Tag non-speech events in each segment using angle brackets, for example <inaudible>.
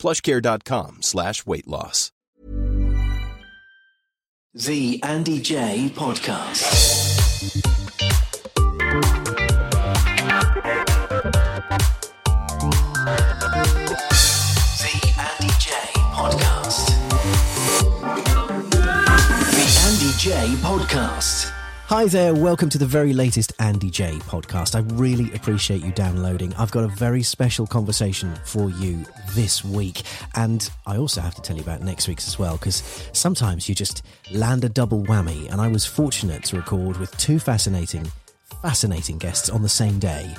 plushcare.com slash weight loss. The Andy Jaye Podcast. The Andy Jaye Podcast. The Andy Jaye Podcast. Hi there, welcome to the very latest Andy Jaye podcast. I really appreciate you downloading. I've got a very special conversation for you this week, and I also have to tell you about next week's as well, because sometimes you just land a double whammy, and I was fortunate to record with two fascinating, fascinating guests on the same day.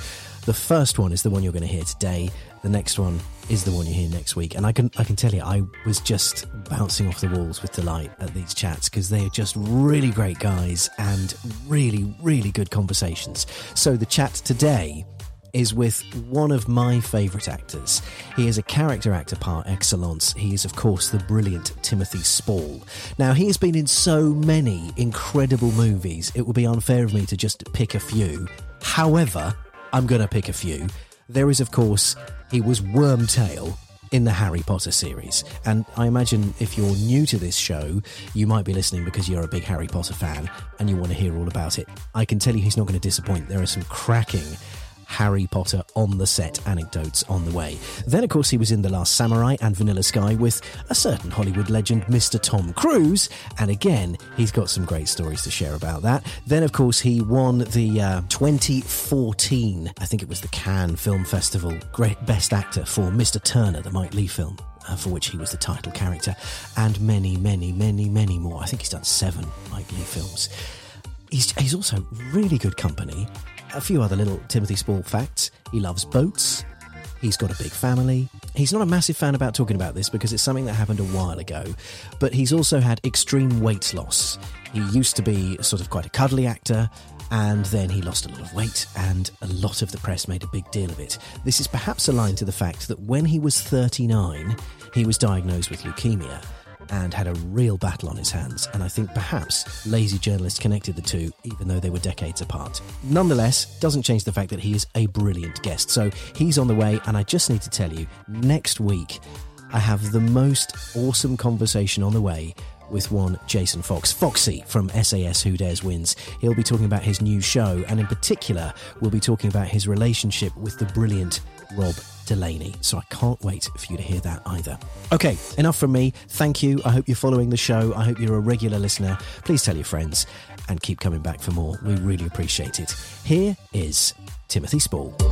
The first one is the one you're going to hear today. The next one is the one you hear next week. And I can I can tell you, I was just bouncing off the walls with delight at these chats because they are just really great guys and really really good conversations. So the chat today is with one of my favourite actors. He is a character actor par excellence. He is, of course, the brilliant Timothy Spall. Now, he has been in so many incredible movies, it would be unfair of me to just pick a few. However, I'm going to pick a few. There is, of course, he was Wormtail in the Harry Potter series. And I imagine if you're new to this show, you might be listening because you're a big Harry Potter fan and you want to hear all about it. I can tell you he's not going to disappoint. There are some cracking Harry Potter on the set anecdotes on the way. Then, of course, he was in The Last Samurai and Vanilla Sky with a certain Hollywood legend, Mr. Tom Cruise. And again, he's got some great stories to share about that. Then, of course, he won the uh, 2014, I think it was the Cannes Film Festival, Great Best Actor for Mr. Turner, the Mike Leigh film. Uh, for which he was the title character, and many, many, many, many more. I think he's done seven Mike Leigh films. He's, he's also really good company a few other little Timothy Spall facts. He loves boats. He's got a big family. He's not a massive fan about talking about this because it's something that happened a while ago, but he's also had extreme weight loss. He used to be sort of quite a cuddly actor, and then he lost a lot of weight, and a lot of the press made a big deal of it. This is perhaps aligned to the fact that when he was 39, he was diagnosed with leukemia and had a real battle on his hands, and I think perhaps lazy journalists connected the two, even though they were decades apart. Nonetheless, doesn't change the fact that he is a brilliant guest. So he's on the way, and I just need to tell you, next week, I have the most awesome conversation on the way with one Jason Fox, Foxy from SAS Who Dares Wins. He'll be talking about his new show, and in particular, we'll be talking about his relationship with the brilliant Rob Delaney. So I can't wait for you to hear that either. Okay, enough from me. Thank you. I hope you're following the show. I hope you're a regular listener. Please tell your friends and keep coming back for more. We really appreciate it. Here is Timothy Spall. The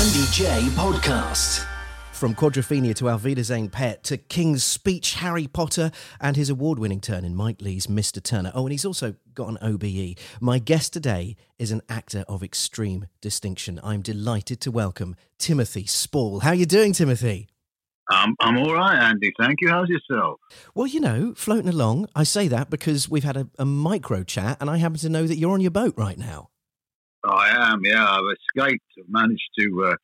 Andy Jaye Podcast. From Quadrophenia to Auf Wiedersehen Pet to King's Speech, Harry Potter, and his award winning turn in Mike Leigh's Mr. Turner. Oh, and he's also got an OBE. My guest today is an actor of extreme distinction. I'm delighted to welcome Timothy Spall. How are you doing, Timothy? Um, I'm all right, Andy. Thank you. How's yourself? Well, you know, floating along. I say that because we've had a, a micro chat, and I happen to know that you're on your boat right now. I am, yeah. I've escaped, I've managed to uh,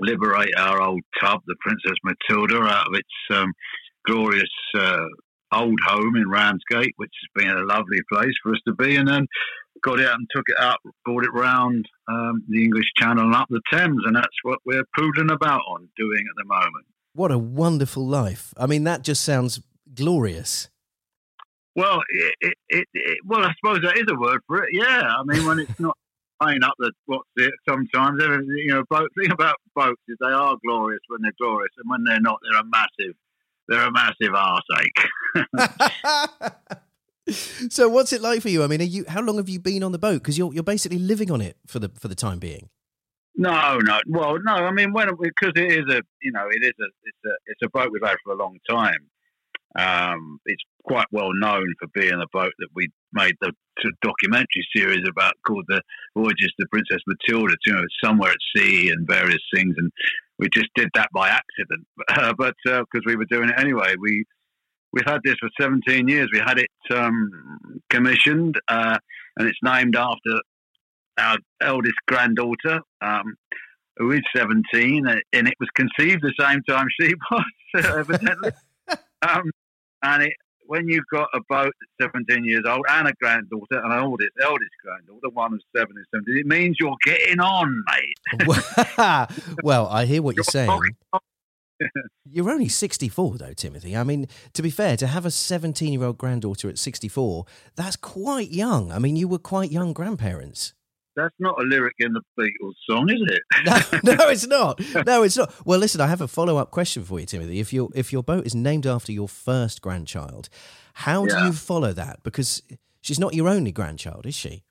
liberate our old tub, the Princess Matilda, out of its um, glorious uh, old home in Ramsgate, which has been a lovely place for us to be, and then got it out and took it out, brought it round um, the English Channel and up the Thames, and that's what we're poodling about on doing at the moment. What a wonderful life. I mean, that just sounds glorious. Well, it, it, it, it, well, I suppose that is a word for it. Yeah, I mean, when it's <laughs> not playing up the what's it sometimes. You know, boat, thing about boats is they are glorious when they're glorious, and when they're not, they're a massive, they're a massive arseache. <laughs> so, what's it like for you? I mean, are you how long have you been on the boat? Because you're you're basically living on it for the for the time being. No, no. Well, no. I mean, when because it is a you know it is a it's a it's a boat we've had for a long time. Um, it's quite well known for being a boat that we made the documentary series about called the Voyages to Princess Matilda, you know, somewhere at sea and various things. And we just did that by accident, <laughs> uh, but because we were doing it anyway, we we've had this for 17 years. We had it um, commissioned, uh, and it's named after our eldest granddaughter, um, who is 17, and it was conceived the same time she <laughs> was, <laughs> evidently. Um, and it, when you've got a boat that's 17 years old and a granddaughter, and an oldest, eldest granddaughter, one of seven and 17, it means you're getting on, mate. <laughs> <laughs> well, I hear what you're saying. <laughs> You're only 64, though, Timothy. I mean, to be fair, to have a 17 year old granddaughter at 64, that's quite young. I mean, you were quite young grandparents. That's not a lyric in the Beatles song, is it? <laughs> no, no, it's not. No, it's not. Well, listen, I have a follow up question for you, Timothy. If your if your boat is named after your first grandchild, how do Yeah. you follow that? Because she's not your only grandchild, is she?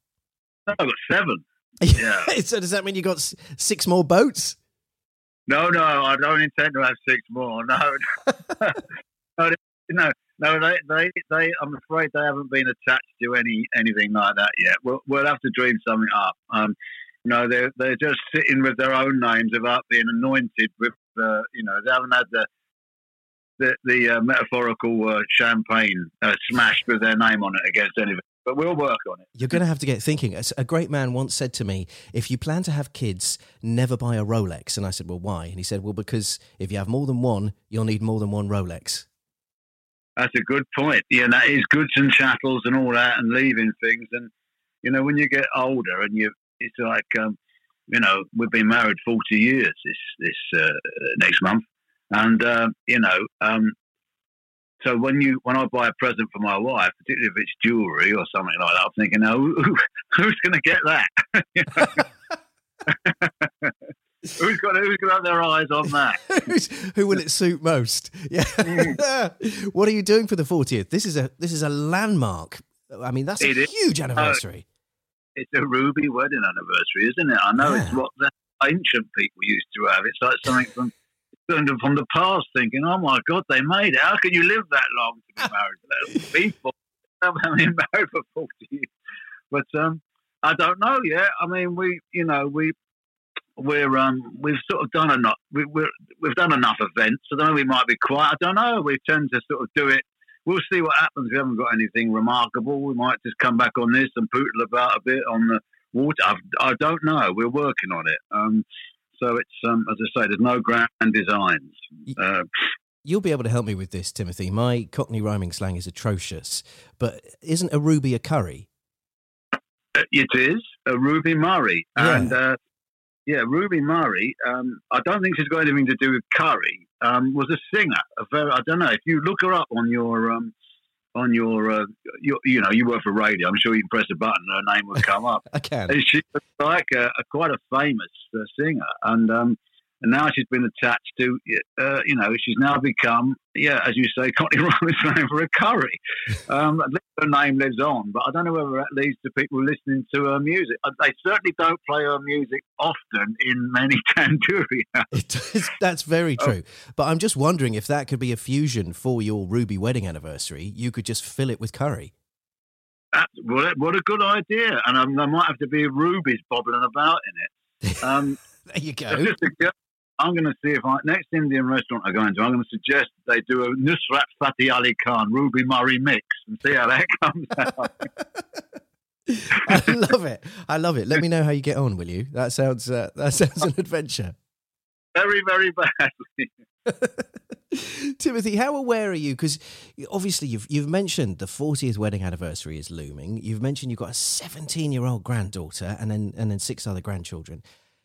I've got seven. <laughs> Yeah. so does that mean you got six more boats? No, no, I don't intend to have six more. No, no, <laughs> no, no. They, they, they. I'm afraid they haven't been attached to any anything like that yet. We'll, we'll have to dream something up. Um, no, they're they're just sitting with their own names without being anointed with. Uh, you know, they haven't had the the, the uh, metaphorical uh, champagne uh, smashed with their name on it against anything. But we'll work on it. You're going to have to get thinking. A great man once said to me, if you plan to have kids, never buy a Rolex. And I said, well, why? And he said, well, because if you have more than one, you'll need more than one Rolex. That's a good point. Yeah, that is goods and chattels and all that, and leaving things. And you know, when you get older, and you, it's like, um, you know, we've been married forty years this this uh, next month, and uh, you know, um, so when you when I buy a present for my wife, particularly if it's jewelry or something like that, I'm thinking, who, <laughs> who's going to get that? <laughs> <laughs> Who's got who's to have their eyes on that? <laughs> Who will it suit most? Yeah. <laughs> what are you doing for the 40th? This is a this is a landmark. I mean, that's a It is. huge anniversary. it's a ruby wedding anniversary, isn't it? I know it's what the ancient people used to have. It's like something from from the past, thinking, "Oh my God, they made it! How can you live that long to be married?" <laughs> People I've been married for forty years, but um, I don't know yet. I mean, we, you know, we we're um, we've sort of done enough. We, we've done enough events. I don't know. We might be quiet. I don't know. We tend to sort of do it. We'll see what happens. We haven't got anything remarkable. We might just come back on this and poodle about a bit on the water. I've, I don't know. We're working on it. Um, so it's um, as I say, there's no grand designs. Uh, You'll be able to help me with this, Timothy. My Cockney rhyming slang is atrocious, but isn't a ruby a curry? it is a Ruby Murray, Yeah. and uh, yeah, Ruby Murray. Um, I don't think she's got anything to do with curry. Um, was a singer. A very, I don't know if you look her up on your um, on your, uh, your you know you work for radio. I'm sure you can press a button and her name will come up. <laughs> I can. And she's like a, a quite a famous uh, singer, and um, and now she's been attached to, uh, you know, she's now become, yeah, as you say, <laughs> Cockney Rhyme's name for a curry. Um, at least her name lives on, but I don't know whether that leads to people listening to her music. Uh, They certainly don't play her music often in many <laughs> tandoori houses. It is- That's very Oh. true. But I'm just wondering if that could be a fusion for your Ruby wedding anniversary. You could just fill it with curry. That's, what, what a good idea! And um, there might have to be rubies bobbling about in it. <laughs> Um, There you go. just go- I'm going to see if I next Indian restaurant I go into, I'm going to suggest they do a Nusrat Fateh Ali Khan Ruby Murray mix and see how that <laughs> comes out. I love it. I love it. Let me know how you get on, will you? That sounds uh, that sounds an adventure. very, very badly. <laughs> Timothy, how aware are you? Because obviously you've you've mentioned the 40th wedding anniversary is looming. You've mentioned you've got a 17 year old granddaughter and then and then six other grandchildren.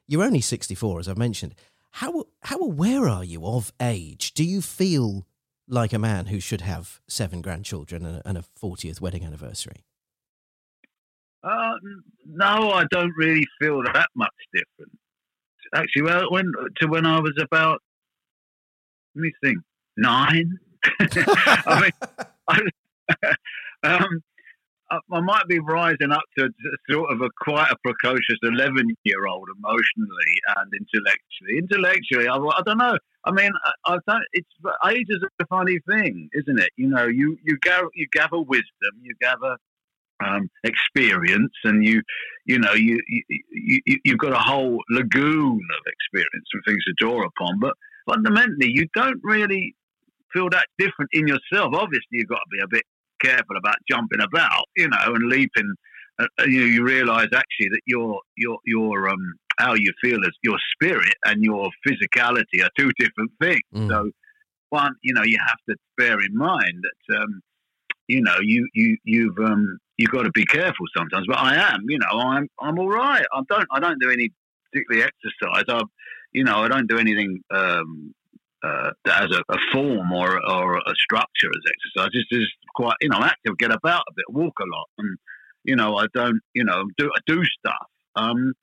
You're only 64, as I've mentioned. How how aware are you of age? Do you feel like a man who should have seven grandchildren and a, and a 40th wedding anniversary? Uh, no, I don't really feel that much different. Actually, well, when to when I was about, let me think, nine. <laughs> I mean, <laughs> I, <laughs> um, I, might be rising up to sort of a quite a precocious eleven-year-old emotionally and intellectually. Intellectually, I, I don't know. I mean, I, I don't, it's age is a funny thing, isn't it? You know, you you gather you gather wisdom, you gather um, experience, and you you know you, you you you've got a whole lagoon of experience and things to draw upon. But fundamentally, you don't really feel that different in yourself. Obviously, you've got to be a bit careful about jumping about, you know, and leaping. Uh, you know, you realise actually that your your your um how you feel is your spirit and your physicality are two different things. Mm. So, one, you know, you have to bear in mind that um, you know you you you've um you've got to be careful sometimes. But I am, you know, I'm I'm all right. I don't I don't do any particularly exercise. I, you know, I don't do anything um, uh, as a, a, form or or a structure as exercise. It's just quite, you know, active, get about a bit, walk a lot, and you know, I don't, you know, do I do stuff. Um,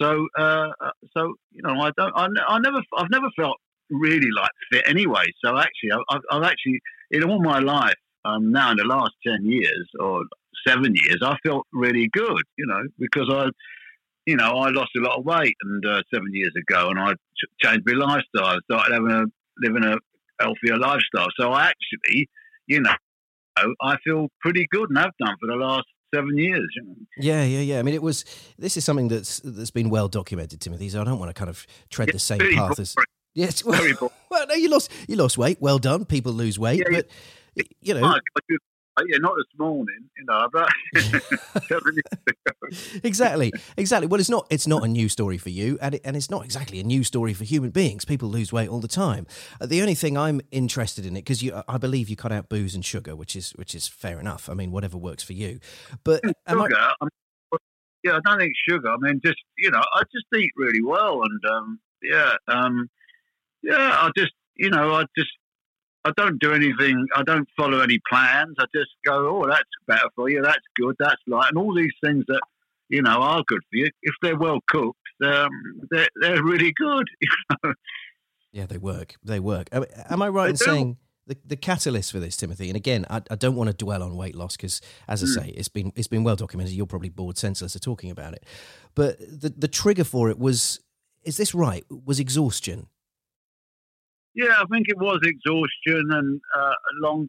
so uh, so you know, I don't, I, I never, I've never felt really like fit anyway. So actually, I've, I've actually in all my life um, now in the last ten years or seven years, I felt really good, you know, because I, you know, I lost a lot of weight and uh, seven years ago, and I ch- changed my lifestyle. I started having a living a healthier lifestyle. So I actually, you know, I feel pretty good and have done for the last seven years. You know? Yeah, yeah, yeah. I mean, it was. This is something that's that's been well documented, Timothy. So I don't want to kind of tread the same path boring. as. Yes, <laughs> well, well, no, you lost you lost weight. Well done. People lose weight, Yeah, but you know, I uh, yeah, not this morning, you know, but seven years ago. exactly, exactly. Well, it's not it's not a new story for you, and it, and it's not exactly a new story for human beings. People lose weight all the time. Uh, the only thing I'm interested in it because you, I believe you cut out booze and sugar, which is which is fair enough. I mean, whatever works for you. But am I- I mean, yeah, I don't think sugar. I mean, just you know, I just eat really well, and um, yeah, um, yeah, I just you know, I just I don't do anything. I don't follow any plans. I just go, oh, that's better for you. That's good. That's right, and all these things that you know are good for you if they're well cooked. Um, they're they're really good. <laughs> Yeah, they work. They work. Am- I right They in do. saying the, the catalyst for this, Timothy? And again, I, I don't want to dwell on weight loss because, as I Hmm. say, it's been it's been well documented. You're probably bored senseless of talking about it. But the the trigger for it was is this right? Was exhaustion? Yeah, I think it was exhaustion and uh, a long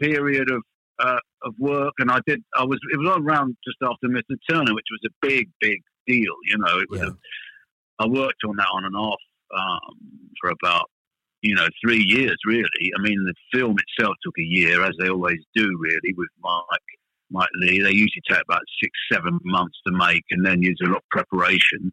period of uh, of work, and I did. I was. It was around just after Mr. Turner, which was a big, big deal. You know, it was. Yeah. A, I worked on that on and off um, for about you know three years, really. I mean, the film itself took a year, as they always do, really, with Mike. Mike Leigh, they usually take about six, seven months to make, and then use a lot of preparation.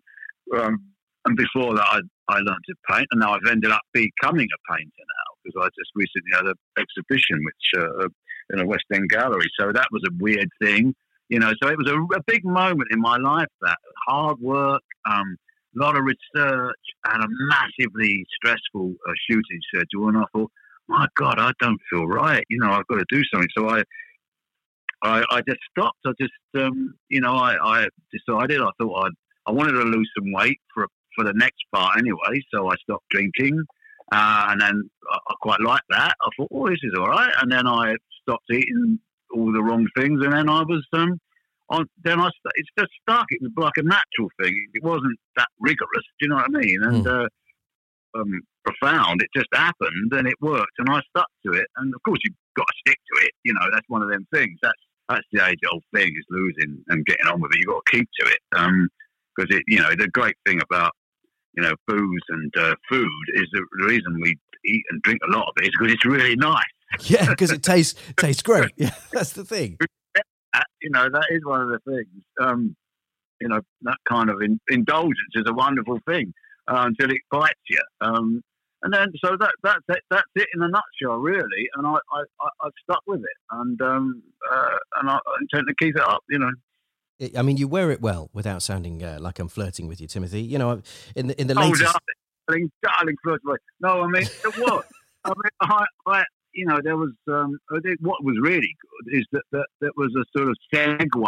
Um, and before that, I, I learned to paint, and now I've ended up becoming a painter now because I just recently had an exhibition, which uh, in a West End gallery. So that was a weird thing, you know. So it was a, a big moment in my life. That hard work, um, a lot of research, and a massively stressful uh, shooting schedule. And I thought, my God, I don't feel right. You know, I've got to do something. So I. I, I just stopped. I just, um, you know, I, I decided. I thought I'd, I wanted to lose some weight for for the next part anyway. So I stopped drinking, uh, and then I, I quite liked that. I thought, oh, this is all right. And then I stopped eating all the wrong things, and then I was um, on. Then I it's just stuck. It was like a natural thing. It wasn't that rigorous. Do you know what I mean? And uh, um, profound. It just happened, and it worked, and I stuck to it. And of course, you've got to stick to it. You know, that's one of them things. That's that's the age old thing is losing and getting on with it. You've got to keep to it. Um, because it, you know, the great thing about you know booze and uh, food is the, reason we eat and drink a lot of it is because it's really nice. Yeah, because it tastes <laughs> tastes great. Yeah, that's the thing. You know, that is one of the things. Um, you know, that kind of in, indulgence is a wonderful thing uh, until it bites you. Um, and then, so that that's it, that's it in a nutshell, really. And I, I, I I've stuck with it, and um, uh, and I intend to keep it up. You know. I mean, you wear it well without sounding uh, like I'm flirting with you, Timothy. You know, in the in the Oh, latest. darling, darling, of all. No, I mean, it was. I mean, <laughs> I, I, you know, there was, um, what was really good is that, that there was a sort of segue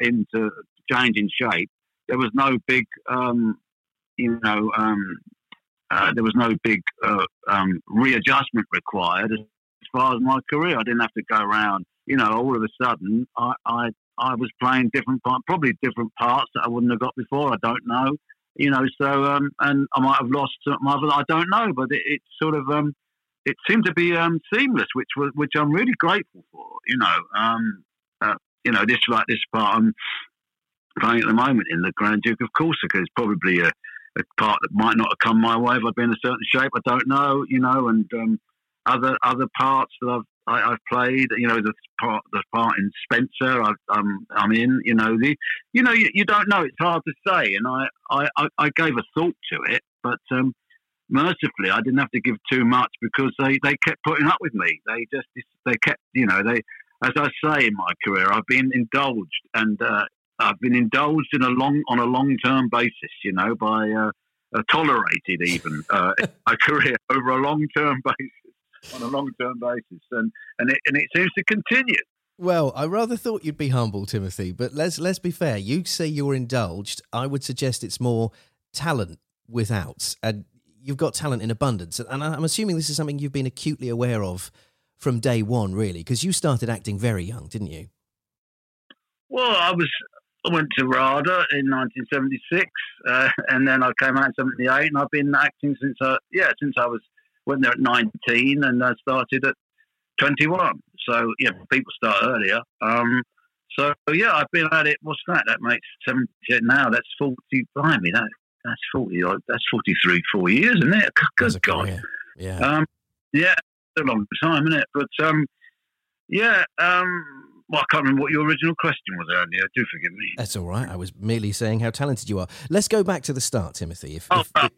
into changing shape. There was no big, um, you know, um, uh, there was no big uh, um, readjustment required as far as my career. I didn't have to go around, you know, all of a sudden I, I, I was playing different parts, probably different parts that I wouldn't have got before. I don't know you know. So, um, and I might have lost some other. I don't know, but it, it sort of um, it seemed to be um, seamless, which was which I'm really grateful for. You know, um, uh, you know, this like this part I'm playing at the moment in the Grand Duke of Corsica is probably a, a part that might not have come my way if I'd been a certain shape. I don't know, you know, and um, other other parts that I've I, have played, you know, the part the part in Spencer I've, I'm I'm in, you know, the you know you, you don't know. It's hard to say, and I I, I gave a thought to it, but um, mercifully I didn't have to give too much because they, they kept putting up with me. They just they kept you know they as I say in my career I've been indulged and uh, I've been indulged in a long on a long term basis, you know, by uh, uh, tolerated even uh, <laughs> my career over a long term <laughs> basis on a long term basis, and and it and it seems to continue. Well, I rather thought you'd be humble, Timothy, but let's let's be fair. You say you're indulged. I would suggest it's more talent without, and you've got talent in abundance. And I'm assuming this is something you've been acutely aware of from day one, really, because you started acting very young, didn't you? Well, I was I went to RADA in 1976, uh, and then I came out in 78, and I've been acting since I, yeah, since I was went there at 19, and I started at 21. So yeah, people start earlier. Um, so yeah, I've been at it. What's that? That makes 78 now. That's 40. Blimey, that that's 40. That's 43, four years, isn't it? Good God. Yeah. Um, yeah, a long time, isn't it? But um, yeah. Um, well, I can't remember what your original question was earlier. Do forgive me. That's all right. I was merely saying how talented you are. Let's go back to the start, Timothy. If, oh, if, uh,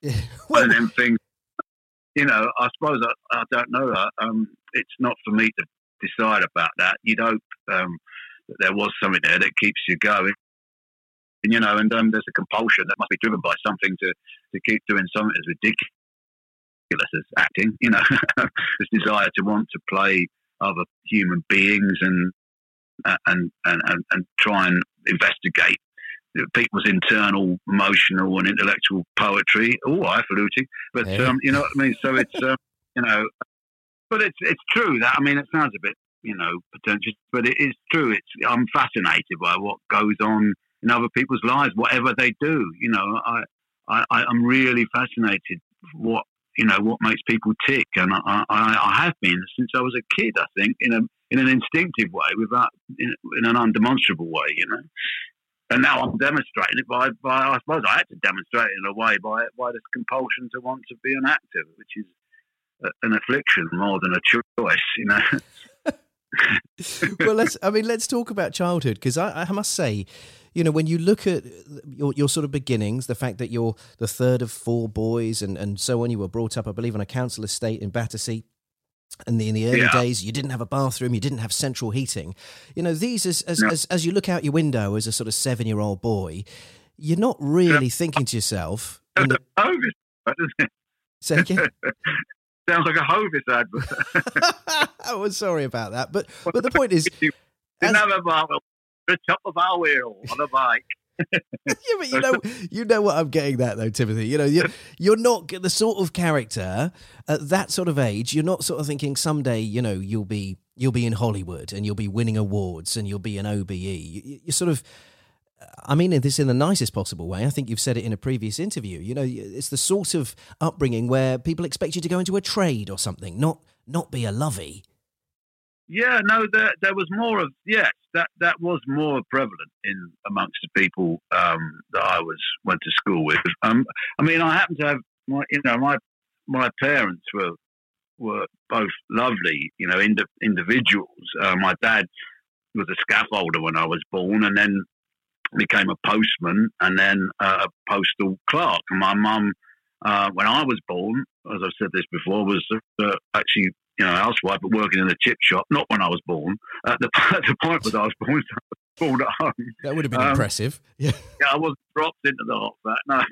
if well, <laughs> one of them things, you know, I suppose I, I don't know. Uh, um, it's not for me to decide about that. You'd hope um, that there was something there that keeps you going. And, you know, and um, there's a compulsion that must be driven by something to, to keep doing something as ridiculous as acting, you know, <laughs> this desire to want to play other human beings and and and, and, and try and investigate people's internal emotional and intellectual poetry. Oh, highfalutin, but yeah. um, you know what I mean. So it's um, <laughs> you know, but it's it's true that I mean it sounds a bit you know pretentious, but it is true. It's I'm fascinated by what goes on in other people's lives, whatever they do. You know, I I, I'm really fascinated what you know what makes people tick, and I, I, I, have been since I was a kid. I think in a in an instinctive way, without in, in an undemonstrable way, you know. And now I'm demonstrating it by, by I suppose I had to demonstrate it in a way by by this compulsion to want to be an actor, which is a, an affliction more than a choice, you know. <laughs> <laughs> well, let's. I mean, let's talk about childhood because I, I must say, you know, when you look at your, your sort of beginnings, the fact that you're the third of four boys and, and so on, you were brought up, I believe, on a council estate in Battersea. And in the early yeah. days, you didn't have a bathroom, you didn't have central heating. You know, these, as, as, as, as you look out your window as a sort of seven year old boy, you're not really yeah. thinking to yourself. The, Hovis, doesn't it? Say again? <laughs> Sounds like a Hovis advert. <laughs> I was sorry about that. But, but the point is. <laughs> didn't as, have a the top of our wheel on a bike. <laughs> yeah, but you know, you know what I'm getting at, though, Timothy. You know, you're, <laughs> you're not the sort of character at that sort of age. You're not sort of thinking someday, you know, you'll be you'll be in Hollywood and you'll be winning awards and you'll be an OBE. You, you're sort of, I mean this in the nicest possible way. I think you've said it in a previous interview. You know, it's the sort of upbringing where people expect you to go into a trade or something, not not be a lovey. Yeah, no, there, there was more of yes, that that was more prevalent in amongst the people um, that I was went to school with. Um, I mean, I happen to have my, you know, my my parents were were both lovely, you know, ind- individuals. Uh, my dad was a scaffolder when I was born, and then became a postman, and then uh, a postal clerk. And my mum, uh, when I was born, as I've said this before, was uh, actually you know, housewife, but working in a chip shop. Not when I was born. At the, <laughs> the point when I was born, <laughs> born at home. That would have been um, impressive. Yeah. yeah, I wasn't dropped into the hot fat.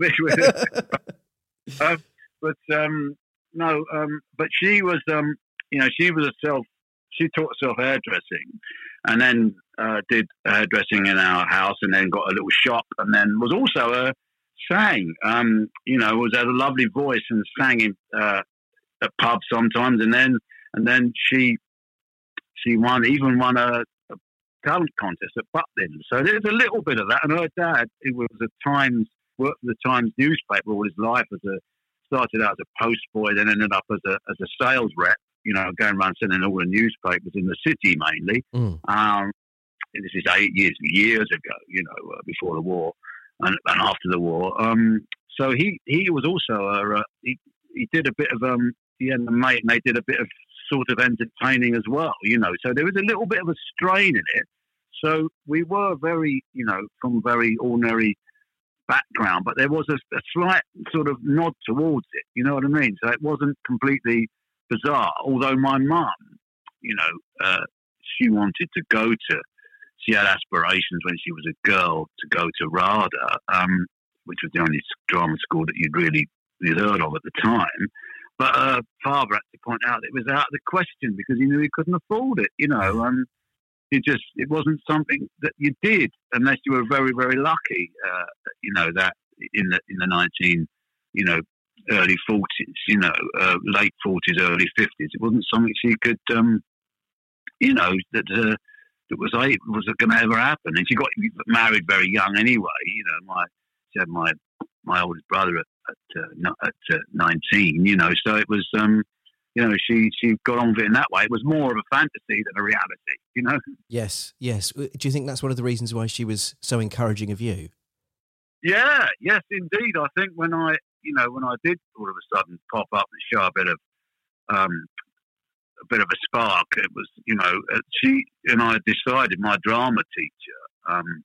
No, <laughs> um, but um, no, um, but she was, um, you know, she was a self. She taught herself hairdressing, and then uh, did hairdressing in our house, and then got a little shop, and then was also a sang. Um, you know, was had a lovely voice and sang in uh, at pubs sometimes, and then and then she she won even won a, a talent contest at Butlin. So there's a little bit of that. And her dad, who was a Times worked for the Times newspaper all his life as a started out as a postboy, then ended up as a as a sales rep. You know, going around sending all the newspapers in the city mainly. Mm. Um, this is eight years years ago, you know, uh, before the war and, and after the war. Um, so he he was also a, uh, he he did a bit of um he had a mate and they did a bit of sort of entertaining as well, you know. So there was a little bit of a strain in it. So we were very, you know, from very ordinary background, but there was a, a, slight sort of nod towards it. You know what I mean? So it wasn't completely bizarre. Although my mum, you know, uh, she wanted to go to. She had aspirations when she was a girl to go to RADA, um, which was the only drama school that you'd really you'd heard of at the time. But her father had to point out it was out of the question because he knew he couldn't afford it. You know, and it just it wasn't something that you did unless you were very very lucky. Uh, you know that in the in the nineteen you know early forties, you know uh, late forties, early fifties. It wasn't something she could um, you know that. Uh, that was was it going to ever happen? And she got married very young anyway. You know, my she had my my oldest brother at at, uh, at uh, nineteen. You know, so it was um, you know, she she got on with it in that way. It was more of a fantasy than a reality, you know. Yes, yes. Do you think that's one of the reasons why she was so encouraging of you? Yeah, yes, indeed. I think when I, you know, when I did all of a sudden pop up and show a bit of, um, a bit of a spark, it was, you know, uh, she and I decided my drama teacher, um,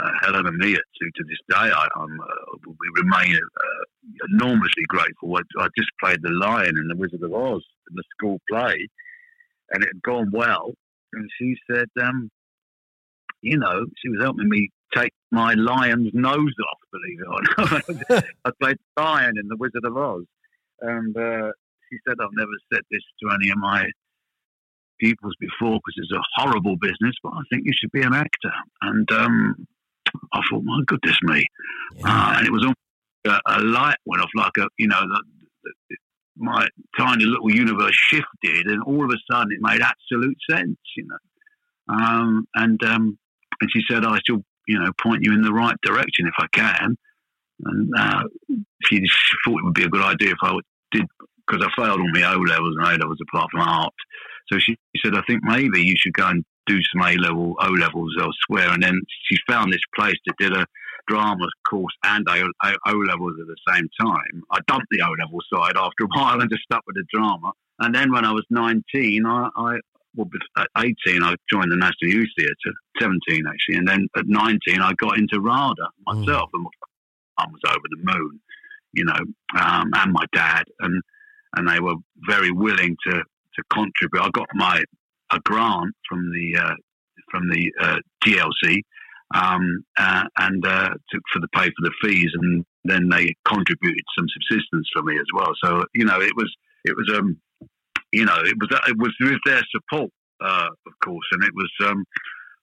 uh, Helen and to to this day. I, am uh, we remain uh, enormously grateful. I, I, just played the Lion in the Wizard of Oz in the school play, and it had gone well. And she said, um, you know, she was helping me take my lion's nose off. Believe it or not, <laughs> I played Lion in the Wizard of Oz, and uh, she said, "I've never said this to any of my." pupils before because it's a horrible business, but I think you should be an actor. And um, I thought, my goodness me. Yeah. Uh, and it was a, a, light went off like a, you know, the, the, my tiny little universe shifted and all of a sudden it made absolute sense, you know. Um, and, um, and she said, I shall, you know, point you in the right direction if I can. And uh, she, she thought it would be a good idea if I did, because I failed all my O levels and A levels apart from art. So she said, I think maybe you should go and do some A level, O levels elsewhere. And then she found this place that did a drama course and O, o levels at the same time. I dumped the O level side after a while and just stuck with the drama. And then when I was 19, I, I well, at 18, I joined the National Youth Theatre, 17 actually. And then at 19, I got into RADA myself. Mm. And I was over the moon, you know, um, and my dad. And, and they were very willing to, to contribute. I got my a grant from the uh, from the uh, GLC um, uh, and uh, to, for the pay for the fees, and then they contributed some subsistence for me as well. So you know, it was it was um you know it was it was with their support, uh, of course, and it was um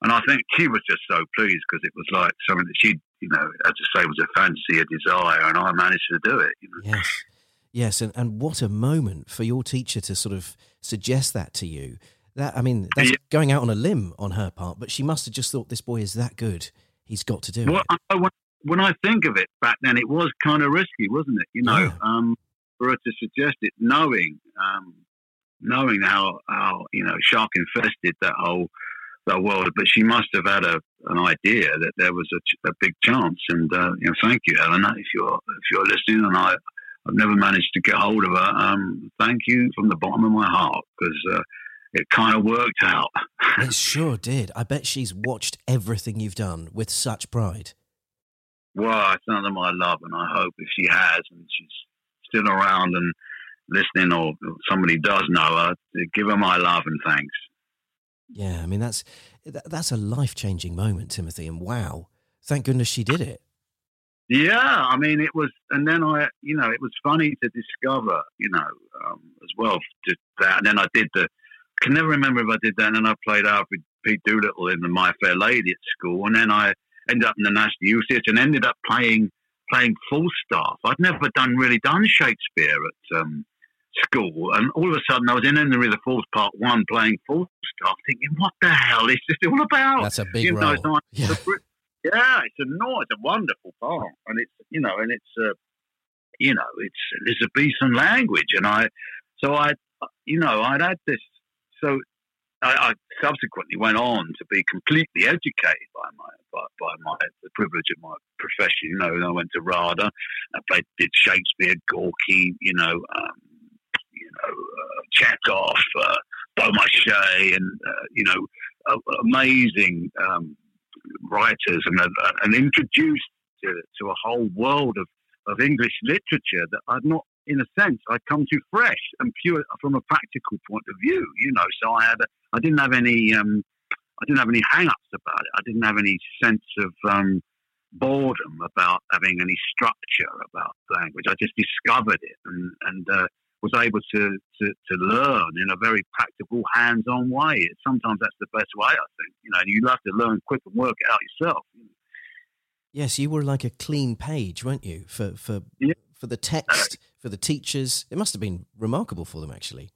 and I think she was just so pleased because it was like something that she you know as I say was a fancy, a desire, and I managed to do it. You know? Yes. Yes, and, and what a moment for your teacher to sort of suggest that to you. That I mean, that's yeah. going out on a limb on her part, but she must have just thought this boy is that good. He's got to do well, it. I, when, when I think of it back then, it was kind of risky, wasn't it? You know, yeah. um, for her to suggest it, knowing, um, knowing how how you know shark infested that whole that world, but she must have had a, an idea that there was a, a big chance. And uh, you know, thank you, Eleanor, if you're if you're listening. And I I've never managed to get hold of her. Um, thank you from the bottom of my heart because. Uh, it kind of worked out. <laughs> it sure did. I bet she's watched everything you've done with such pride. Well, it's under my love, and I hope if she has and she's still around and listening, or somebody does know her, to give her my love and thanks. Yeah, I mean that's that's a life changing moment, Timothy, and wow, thank goodness she did it. Yeah, I mean it was, and then I, you know, it was funny to discover, you know, um, as well that, and then I did the can never remember if I did that. And then I played out with Pete Doolittle in the My Fair Lady at school, and then I ended up in the National Youth Theatre and ended up playing playing Falstaff. I'd never done really done Shakespeare at um, school, and all of a sudden I was in Henry the Fourth Part One playing Falstaff, thinking, "What the hell is this all about?" That's a big you role. Know, yeah. yeah, it's a no, it's a wonderful part, and it's you know, and it's uh, you know, it's Elizabethan language, and I, so I, you know, I'd had this so I, I, subsequently went on to be completely educated by my by, by my the privilege of my profession. You know, I went to RADA, I played did Shakespeare, Gorky, you know, um, you know, uh, Chekhov, uh, Beaumarchais, and uh, you know, uh, amazing um, writers, and uh, and introduced to, to a whole world of, of English literature that I'd not in a sense, I'd come to fresh and pure from a practical point of view. You know, so I had, I didn't have any, um, I didn't have any hang-ups about it. I didn't have any sense of um, boredom about having any structure about language. I just discovered it and and uh, was able to, to to learn in a very practical, hands-on way. Sometimes that's the best way, I think. You know, and you have to learn quick and work it out yourself. Yes, you were like a clean page, weren't you? For for yeah. for the text for the teachers. It must have been remarkable for them, actually.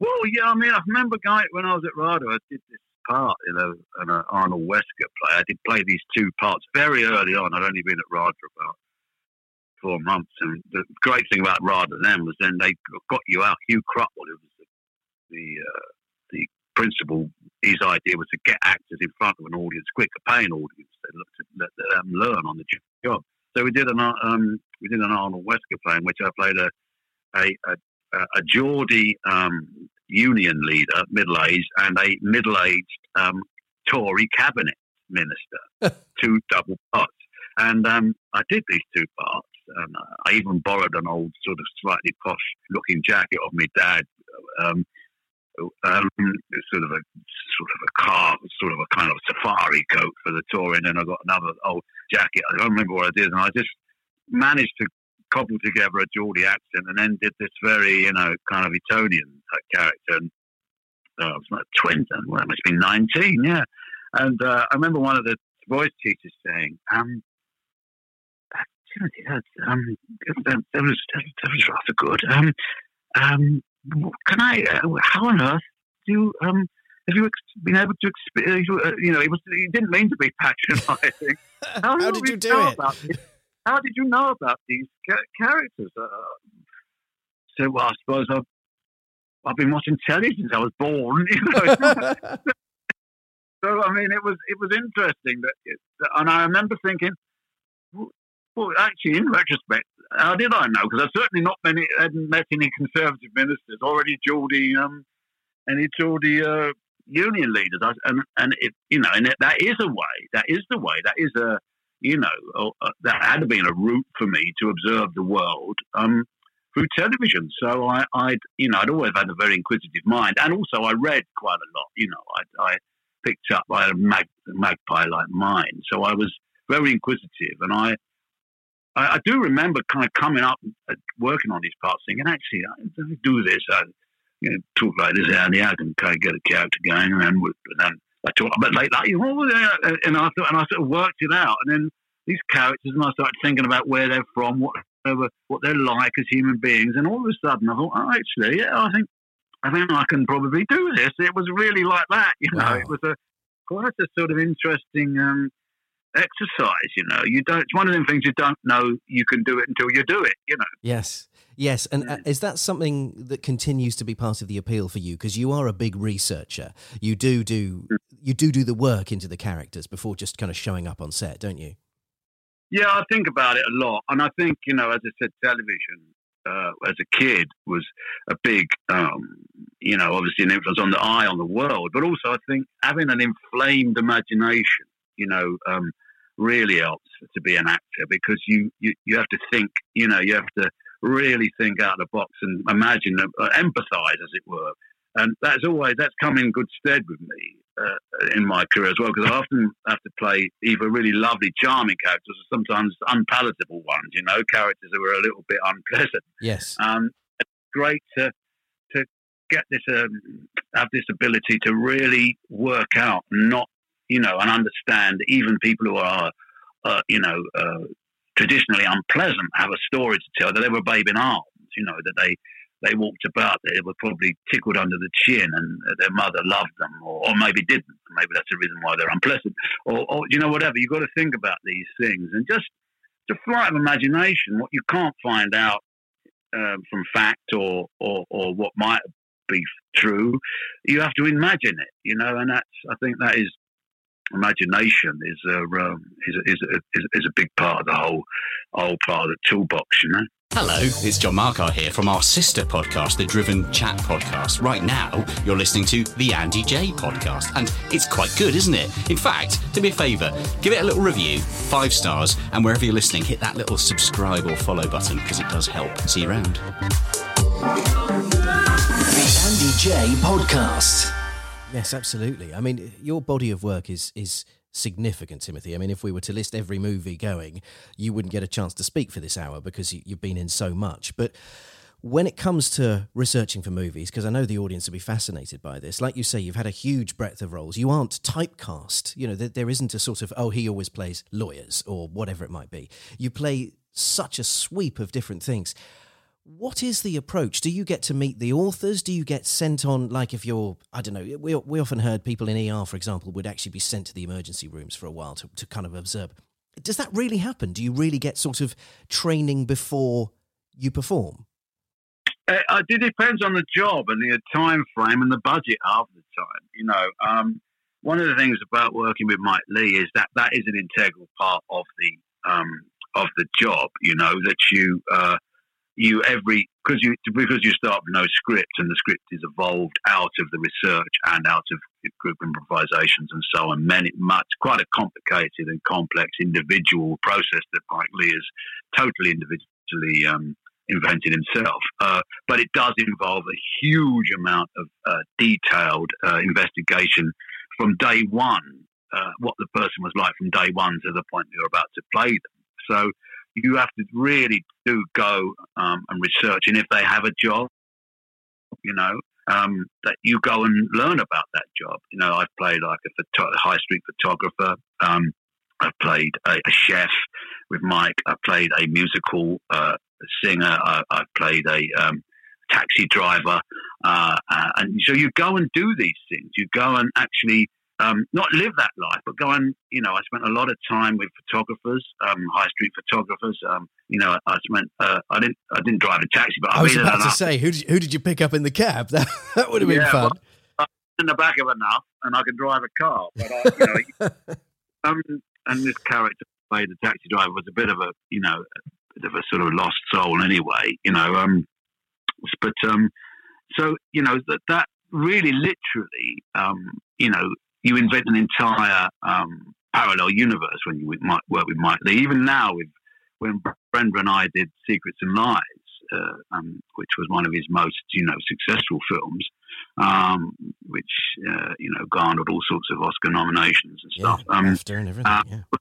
Well, yeah, I mean, I remember going when I was at RADA, I did this part in a, in a Arnold Wesker play. I did play these two parts very early on. I'd only been at RADA about four months, and the great thing about RADA then was then they got you out. Hugh Cruttwell, who was the the, uh, the principal, his idea was to get actors in front of an audience, quick, a paying audience, looked to let them learn on the job. So we did an um, we did an Arnold Wesker play in which I played a a a, a Geordie um, union leader, middle aged, and a middle aged um, Tory cabinet minister, <laughs> two double parts. And um, I did these two parts. And I even borrowed an old sort of slightly posh looking jacket of my dad. Um, sort of a sort of a car, sort of a kind of safari coat for the tour, and then I got another old jacket. I don't remember what I did, and I just managed to cobble together a Geordie accent, and then did this very, you know, kind of Etonian character. And uh, I was like twenty, well, I must been nineteen, yeah. And uh, I remember one of the voice teachers saying, um, um, that, that was that was rather good. Um, um, can I? Uh, how on earth do you, um, have you been able to? experience? Uh, you know, he was. He didn't mean to be patronising. <laughs> <laughs> How, how did you do it? How did you know about these characters? Uh, so, well, I suppose I've I've been watching telly since I was born. <laughs> You know. so, I mean, it was it was interesting that, it, and I remember thinking, well, actually, in retrospect, how did I know? Because I've certainly not many, hadn't met any Conservative ministers, already Geordie, um, any Geordie uh, union leaders. I, and and it, you know, and it, that is a way. That is the way. That is a, you know, uh, that had been a route for me to observe the world um, through television. So I, I'd, you know, I'd always had a very inquisitive mind, and also I read quite a lot. You know, I, I picked up. I had a mag, magpie like mind, so I was very inquisitive, and I I, I, do remember kind of coming up and working on these parts, thinking, actually, I do this. I, you know, talk like this, Andy, I can kind of get a character going, and then, and then I talk a bit like that, you know, and I thought, and I sort of worked it out, and then these characters, and I started thinking about where they're from, what they're, what they're like as human beings, and all of a sudden I thought, oh, actually, yeah, I think, I think I can probably do this. It was really like that, you know. Wow. It was a quite a sort of interesting. Um, exercise. You know, you don't. It's one of them things you don't know you can do it until you do it. You know. Yes. Yes, and uh, is that something that continues to be part of the appeal for you? Because you are a big researcher. You do do mm. you do do the work into the characters before just kind of showing up on set, don't you? Yeah, I think about it a lot, and I think you know, as I said, television uh, as a kid was a big, um, you know, obviously an influence on the eye on the world, but also I think having an inflamed imagination, you know, um, really helps to be an actor because you, you, you have to think, you know, you have to really think out of the box and imagine, uh, empathize, as it were. And that's always, that's come in good stead with me uh, in my career as well, because I <laughs> often have to play either really lovely, charming characters or sometimes unpalatable ones, you know, characters that were a little bit unpleasant. Yes. Um, it's great to, to get this, um, have this ability to really work out, not you know, and understand even people who are, uh, you know, uh, traditionally unpleasant have a story to tell that they were a babe in arms, you know, that they, they walked about, they were probably tickled under the chin and their mother loved them, or, or maybe didn't. Maybe that's the reason why they're unpleasant, or, or you know, whatever. You've got to think about these things and just to flight of imagination, what you can't find out um, from fact or, or, or what might be true. You have to imagine it, you know, and that's I think that is imagination is a um, is, a, is, a, is, is a big part of the whole whole part of the toolbox, you know. Hello, it's John Markar here from our sister podcast, the Driven Chat podcast. Right now, you're listening to the Andy Jaye podcast, and it's quite good, isn't it? In fact, do me a favour, give it a little review, five stars, and wherever you're listening, hit that little subscribe or follow button because it does help. See you around. The Andy Jaye Podcast. Yes, absolutely. I mean, your body of work is is significant, Timothy. I mean, if we were to list every movie going, you wouldn't get a chance to speak for this hour because you, you've been in so much. But when it comes to researching for movies, because I know the audience will be fascinated by this, like you say, you've had a huge breadth of roles. You aren't typecast. You know, there, there isn't a sort of, oh, he always plays lawyers or whatever it might be. You play such a sweep of different things. What is the approach? Do you get to meet the authors? Do you get sent on, like if you're, I don't know, we, we often heard people in ER, for example, would actually be sent to the emergency rooms for a while to, to kind of observe. Does that really happen? Do you really get sort of training before you perform? Uh, it depends on the job and the time frame and the budget half the time. You know, um, one of the things about working with Mike Leigh is that that is an integral part of the um, of the job. You know that you uh, you every because you because you start with no script and the script is evolved out of the research and out of group improvisations and so on. Many much quite a complicated and complex individual process that Mike Leigh is totally individually um, invented himself. Uh, but it does involve a huge amount of uh, detailed uh, investigation from day one. Uh, what the person was like from day one to the point you're about to play them. So you have to really do go um, and research. And if they have a job, you know, um, that you go and learn about that job. You know, I've played like a photo- high street photographer. Um, I've played a, a, chef with Mike. I've played a musical uh, singer. I, have played a um, taxi driver. Uh, uh, and so you go and do these things. You go and actually um, not live that life, but go and, you know, I spent a lot of time with photographers, um, high street photographers. Um, you know, I spent, uh, I didn't, I didn't drive a taxi, but I, I was about to say, who did, you, who did you pick up in the cab? That, <laughs> that would have been yeah, fun. Well, in the back of enough, and I can drive a car. But I, you know, <laughs> um, and this character played the taxi driver was a bit of a, you know, a bit of a sort of lost soul anyway. You know, um, but um, so you know that that really literally, um, you know, you invent an entire um, parallel universe when you might work with Mike Leigh. Even now, with when Brenda and I did Secrets and Lies, uh, um, which was one of his most you know successful films, um, which uh, you know garnered all sorts of Oscar nominations and stuff. Yeah, um, after and everything. uh, yeah.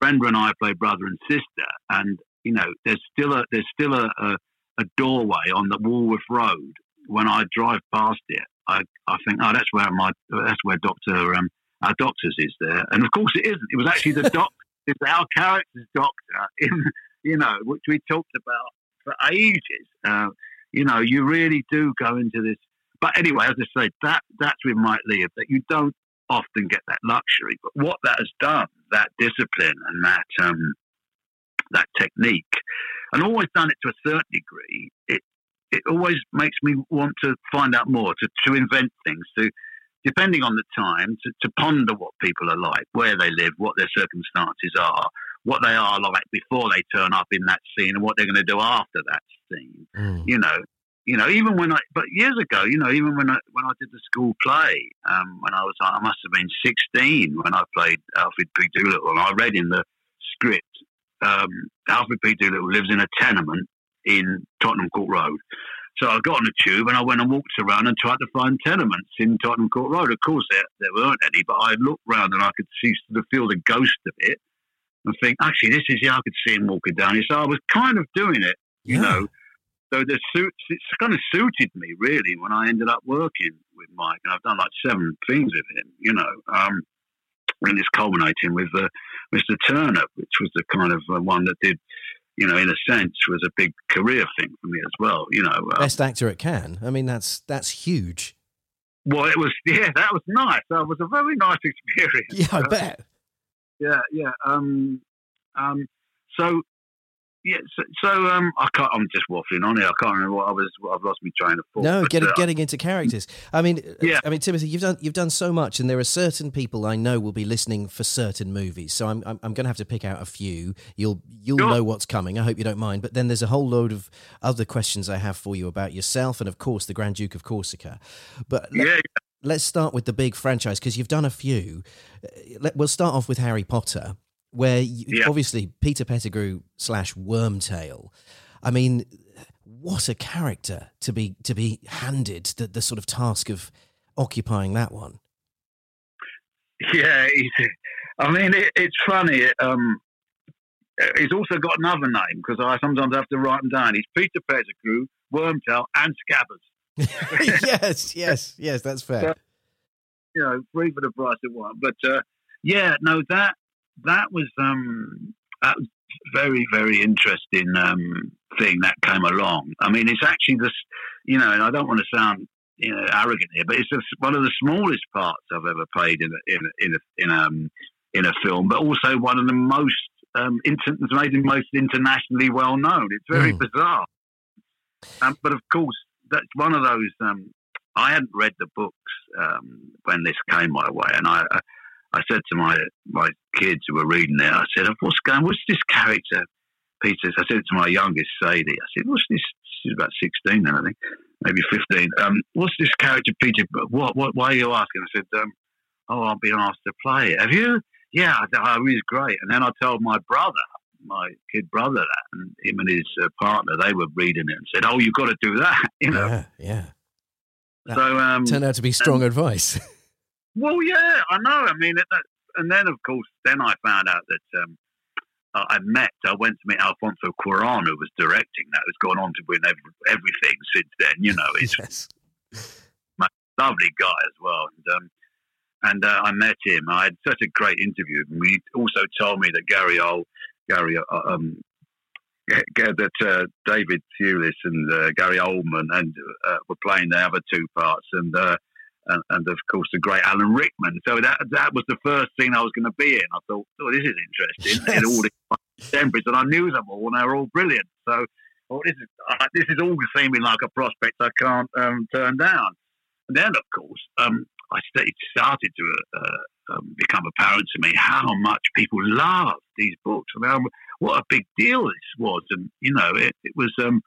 Brenda and I play brother and sister, and you know there's still a there's still a, a, a doorway on the Walworth Road. When I drive past it, I, I think, oh, that's where my that's where Doctor um, our doctors is there, and of course it isn't. It was actually the <laughs> doctor, it's our character's doctor in you know which we talked about for ages. Uh, you know, you really do go into this. But anyway, as I say, that that's with Mike Leigh that you don't often get that luxury. But what that has done, that discipline and that um, that technique, and always done it to a certain degree, it it always makes me want to find out more, to, to invent things, to depending on the time, to, to ponder what people are like, where they live, what their circumstances are, what they are like before they turn up in that scene, and what they're going to do after that scene. Mm. You know, you know, even when I, but years ago, you know, even when I when I did the school play, um, when I was, I must have been sixteen when I played Alfred P. Doolittle, and I read in the script, um, Alfred P. Doolittle lives in a tenement in Tottenham Court Road. So I got on a tube and I went and walked around and tried to find tenements in Tottenham Court Road. Of course, there, there weren't any, but I looked round and I could see the feel the ghost of it and think, actually, this is yeah, I could see him walking down here. So I was kind of doing it, you Yeah. know. So the suit, it's kind of suited me really when I ended up working with Mike, and I've done like seven things with him, you know. Um, and it's culminating with uh, Mr. Turner, which was the kind of uh, one that did, you know, in a sense, was a big career thing for me as well. You know, uh, Best actor at Cannes. I mean, that's that's huge. well, it was <laughs> yeah, that was nice. That was a very nice experience. Yeah, I Uh, bet. yeah, yeah. Um, um, so, yeah. So, so, um, I can't. I'm just waffling on here. I can't remember what I was. I've lost my train of thought. No, but, getting uh, getting into characters. I mean, Yeah. I mean, Timothy, you've done you've done so much, and there are certain people I know will be listening for certain movies. So I'm I'm, I'm going to have to pick out a few. You'll you'll Sure. know what's coming. I hope you don't mind. But then there's a whole load of other questions I have for you about yourself, and of course the Grand Duke of Corsica. But let, Yeah, let's start with the big franchise because you've done a few. Uh, Let, we'll start off with Harry Potter, where you, Yeah. obviously Peter Pettigrew slash Wormtail. I mean, what a character to be to be handed the, the sort of task of occupying that one. yeah. I mean, it, it's funny. Um, he's also got another name because I sometimes have to write them down. He's Peter Pettigrew, Wormtail, and Scabbers. <laughs> yes, yes, yes, that's fair. you know, three for the price of one. But uh, yeah, no, that that was um, that was very very interesting um, thing that came along. I mean, it's actually this, you know, and I don't want to sound you know arrogant here, but it's just one of the smallest parts I've ever played in a, in a, in a, in um in a film, but also one of the most um, inter- made him most internationally well known. It's very Mm. bizarre. Um, but of course, that's one of those. Um, I hadn't read the books um, when this came my way, and I, I, I said to my my kids who were reading it, I said, "What's going? What's this character?" Peter, I said to my youngest Sadie, I said, "What's this?" She's about sixteen then, I think, maybe fifteen. Um, what's this character, Peter? What? What? Why are you asking? I said, um, "Oh, I've been asked to play it. Have you?" Yeah, I said, oh, he's great. And then I told my brother, my kid brother, that, and him and his uh, partner, they were reading it and said, "Oh, you've got to do that," <laughs> you know. Yeah, yeah. So um, Turned out to be strong advice. <laughs> Well, yeah, I know. I mean, it, that, and then of course, then I found out that um, I met. I went to meet Alfonso Cuarón, who was directing that. Who's gone on to win every, everything since then. You know, he's yes. a lovely guy as well. And um, and uh, I met him. I had such a great interview. And he also told me that Gary Ol, Gary, uh, um, that uh, David Thewlis and uh, Gary Oldman and uh, were playing the other two parts, and, uh, and and of course the great Alan Rickman. So that that was the first scene I was going to be in. I thought, oh, this is interesting. Yes. In all the contemporaries, and I knew them all, and they were all brilliant. So. Oh, this is uh, this is all seeming like a prospect I can't um, turn down. And then, of course, um, I st- it started to uh, um, become apparent to me how much people love these books and how, what a big deal this was. And you know, it, it was. Um,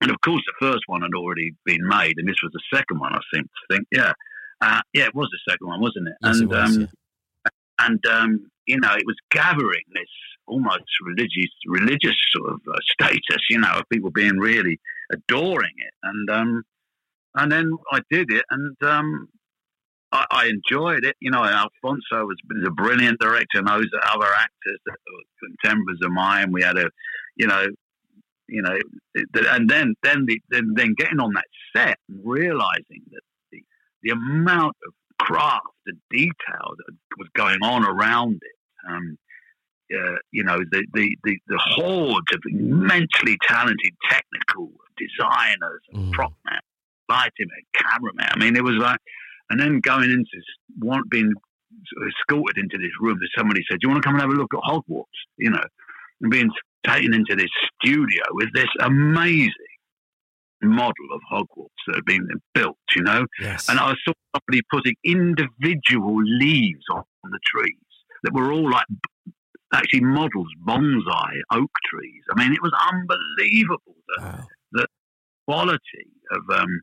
and of course, the first one had already been made, and this was the second one. I think. think yeah, uh, yeah, it was the second one, wasn't it? Yes, it and was, um, yeah. and um, you know, it was gathering this almost religious, religious sort of uh, status. You know, of people being really adoring it, and um, and then I did it, and um, I, I enjoyed it. You know, Alfonso was, was a brilliant director, knows the other actors that were contemporaries of mine. We had a, you know, you know, and then then the, then then getting on that set and realizing that the the amount of craft and detail that was going on around it. Um, uh, you know, the, the, the, the hordes of immensely talented technical designers and Mm. prop men, lighting men, cameraman. I mean, it was like, and then going into this, one, being escorted into this room that somebody said, Do you want to come and have a look at Hogwarts? You know, and being taken into this studio with this amazing model of Hogwarts that had been built, you know. Yes. And I saw somebody putting individual leaves on the trees that were all like actually models, bonsai oak trees. I mean, it was unbelievable the wow. quality of, um,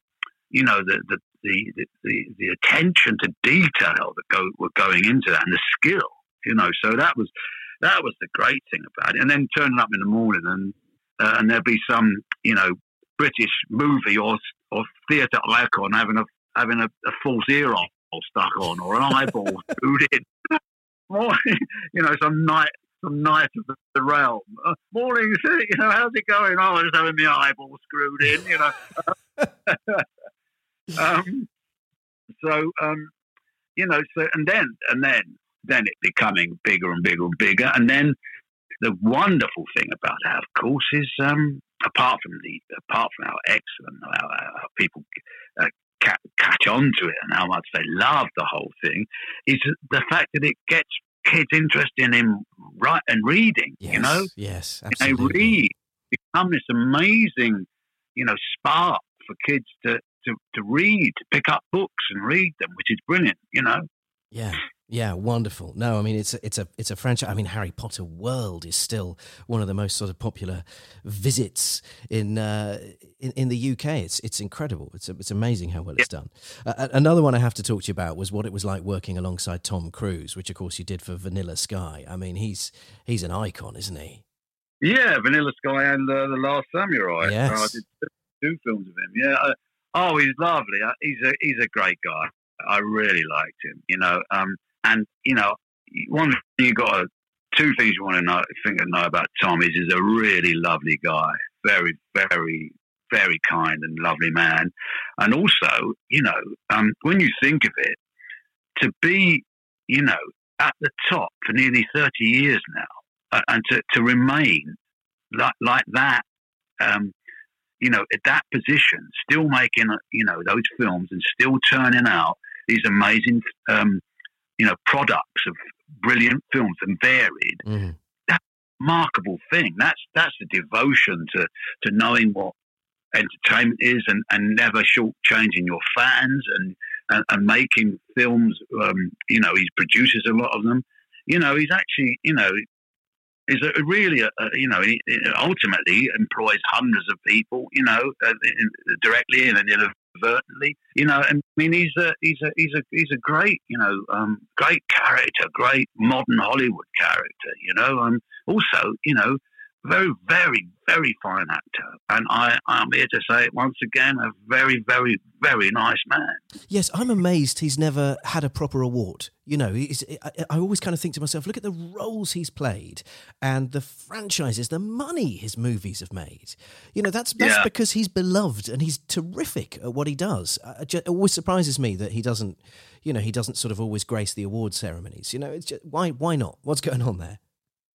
you know, the the, the, the, the the attention to detail that go were going into that and the skill, you know. So that was that was the great thing about it. And then turning up in the morning and uh, and there'd be some, you know, British movie or or theatre icon having a having a, a false ear on or stuck on or an eyeball <laughs> screwed in. <laughs> Or, you know, some night some knight of the, the realm. Uh, morning, you know, how's it going? Oh, I was having my eyeball screwed in, you know. <laughs> um, so, um, you know, so and then and then then it becoming bigger and bigger and bigger, and then the wonderful thing about that, of course, is um, apart from the apart from how excellent how, how people uh, ca- catch on to it and how much they love the whole thing, is the fact that it gets kids interested in right and reading. Yes, You know, yes, absolutely. they read become this amazing, you know, spark for kids to, to, to read, to pick up books and read them, which is brilliant. You know. Yeah, yeah, wonderful. No, I mean it's a, it's a it's a franchise. I mean Harry Potter World is still one of the most sort of popular visits in uh, in, in the UK. It's it's incredible. It's it's amazing how well it's done. Uh, another one I have to talk to you about was what it was like working alongside Tom Cruise, which of course you did for Vanilla Sky. I mean he's he's an icon, isn't he? Yeah, Vanilla Sky and uh, the Last Samurai. Yes. I did two, two films of him. Yeah. Uh, oh, he's lovely. Uh, he's a he's a great guy. I really liked him. You know, um, and you know, one thing you got two things you want to know think and know about Tom is he's a really lovely guy. Very, very, very kind and lovely man. And also, you know, um, when you think of it, to be, you know, at the top for nearly thirty years now uh, and to, to remain like, like that, um, you know, at that position, still making, uh, you know, those films and still turning out these amazing, um, you know, products of brilliant films and varied, Mhm. remarkable thing. That's that's the devotion to to knowing what entertainment is and, and never shortchanging your fans and, and, and making films. Um, you know, he produces a lot of them. You know, he's actually, you know, is a, really, a, a, you know, ultimately employs hundreds of people, you know, uh, in, directly and you know. And I mean, he's a he's a he's a he's a great, you know, um, great character, great modern Hollywood character, you know. Um, also, you know, very, very, very fine actor, and I I'm here to say it once again, a very, very, very nice man. Yes, I'm amazed he's never had a proper award. You know, I, I always kind of think to myself, look at the roles he's played and the franchises, the money his movies have made. You know, that's that's Yeah. because he's beloved and he's terrific at what he does. It it always surprises me that he doesn't, you know, he doesn't sort of always grace the award ceremonies. You know, it's just, why why not? What's going on there?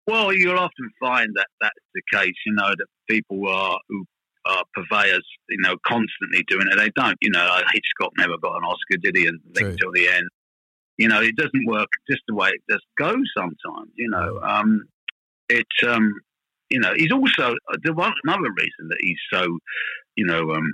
Well, you'll often find that that's the case. You know that people are who are purveyors, you know, constantly doing it. They don't. You know, Hitchcock never got an Oscar, did he? And True. until the end. You know, it doesn't work just the way it just goes sometimes. You know, um, it's um, you know, he's also the one another reason that he's so, you know, um,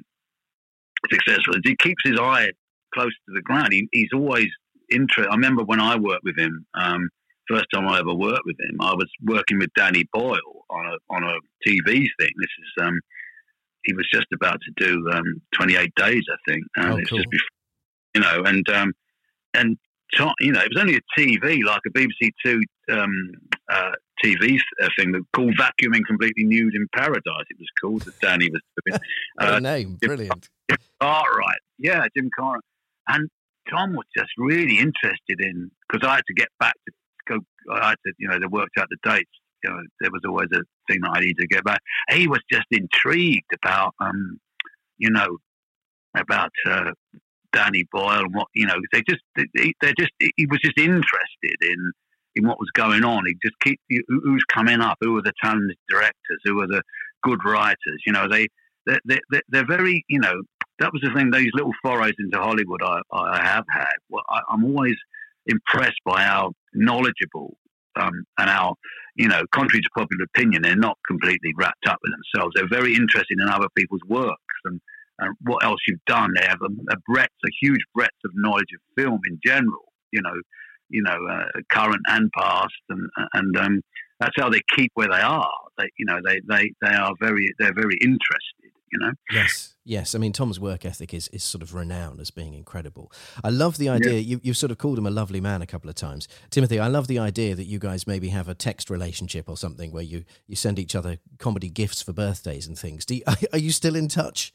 successful is he keeps his eye close to the ground. He, he's always interested. I remember when I worked with him. Um, first time I ever worked with him, I was working with Danny Boyle on a on a TV thing. This is um, he was just about to do um, 28 days, I think. Um, Oh, it's cool. just before, you know, and um, and Tom, you know, it was only a TV, like a BBC Two um, uh, TV uh, thing that called "Vacuuming Completely Nude in Paradise." It was called that Danny was doing. <laughs> What Uh, a name, brilliant. Cartwright. Yeah, Jim Cartwright. And Tom was just really interested in because I had to get back to go. I had to, you know, they worked out the dates. You know, there was always a thing that I needed to get back. He was just intrigued about, um, you know, about uh, Danny Boyle and what you know. They just, they, they just, he was just interested in in what was going on. He just keep who's coming up, who are the talented directors, who are the good writers. You know, they they're, they're, they're very, you know, that was the thing. These little forays into Hollywood I, I have had. Well, I, I'm always impressed by how knowledgeable um, and our, you know, contrary to popular opinion, they're not completely wrapped up in themselves. They're very interested in other people's works and, and what else you've done. They have a, a breadth, a huge breadth of knowledge of film in general. You know, you know, uh, current and past, and and um, that's how they keep where they are. They, you know, they, they, they are very, they're very interested. You know. Yes, yes. I mean, Tom's work ethic is, is sort of renowned as being incredible. I love the idea. You, you've sort of called him a lovely man a couple of times. Timothy, I love the idea that you guys maybe have a text relationship or something where you, you send each other comedy gifts for birthdays and things. Do you, <laughs> are, you still in touch?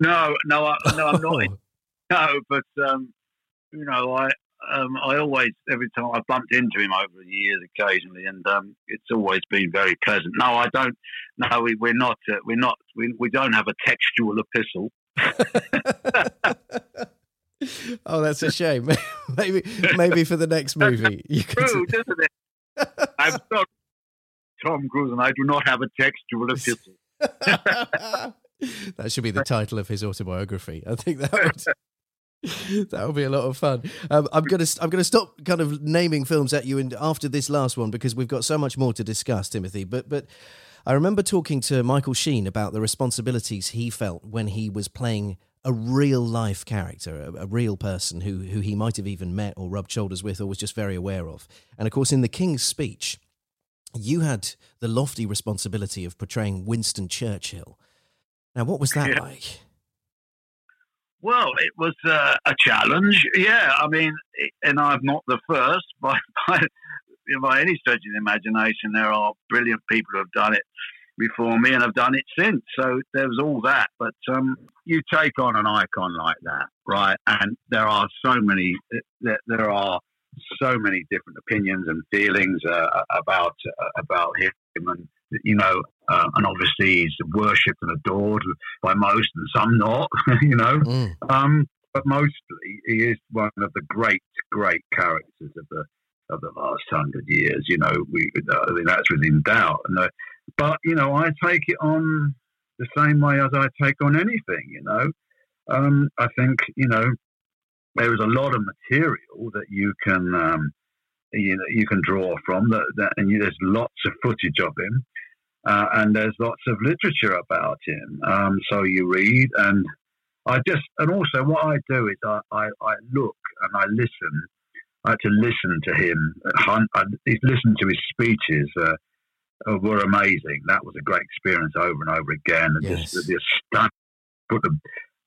No, no, I, no, I'm not. <laughs> No, but um, you know, I um, I always every time I bumped into him over the years occasionally, and um, it's always been very pleasant. No, I don't. No, we, we're not. Uh, we're not. We, we don't have a textual epistle. <laughs> oh, that's a shame. <laughs> maybe maybe for the next movie you could. Isn't it? <laughs> I'm sorry, Tom Cruise, and I do not have a textual epistle. that should be the title of his autobiography. I think that would <laughs> that would be a lot of fun. Um, I'm gonna I'm gonna stop kind of naming films at you and after this last one because we've got so much more to discuss, Timothy. But but I remember talking to Michael Sheen about the responsibilities he felt when he was playing a real life character, a, a, real person who who he might have even met or rubbed shoulders with or was just very aware of. And of course, in the King's Speech, you had the lofty responsibility of portraying Winston Churchill. Now, what was that <laughs> yeah. like? Well, it was uh, a challenge. Yeah, I mean, and I'm not the first <laughs> by, by, by any stretch of the imagination. There are brilliant people who have done it before me and have done it since. So there's all that. But um, you take on an icon like that, right? And there are so many. There, are so many different opinions and feelings uh, about uh, about him, and you know, uh, and obviously he's worshipped and adored by most, and some not, <laughs> you know. Mm. Um, but mostly, he is one of the great, great characters of the of the last hundred years. You know, we I mean that's within doubt. And uh, but you know, I take it on the same way as I take on anything. You know, um, I think you know there is a lot of material that you can um, you know you can draw from that, that and you, there's lots of footage of him uh, and there's lots of literature about him. Um, so you read and I just and also what I do is I, I, I look and I listen. I had to listen to him. I, I listened to his speeches uh, uh, were amazing. That was a great experience over and over again. And yes. just the, the put the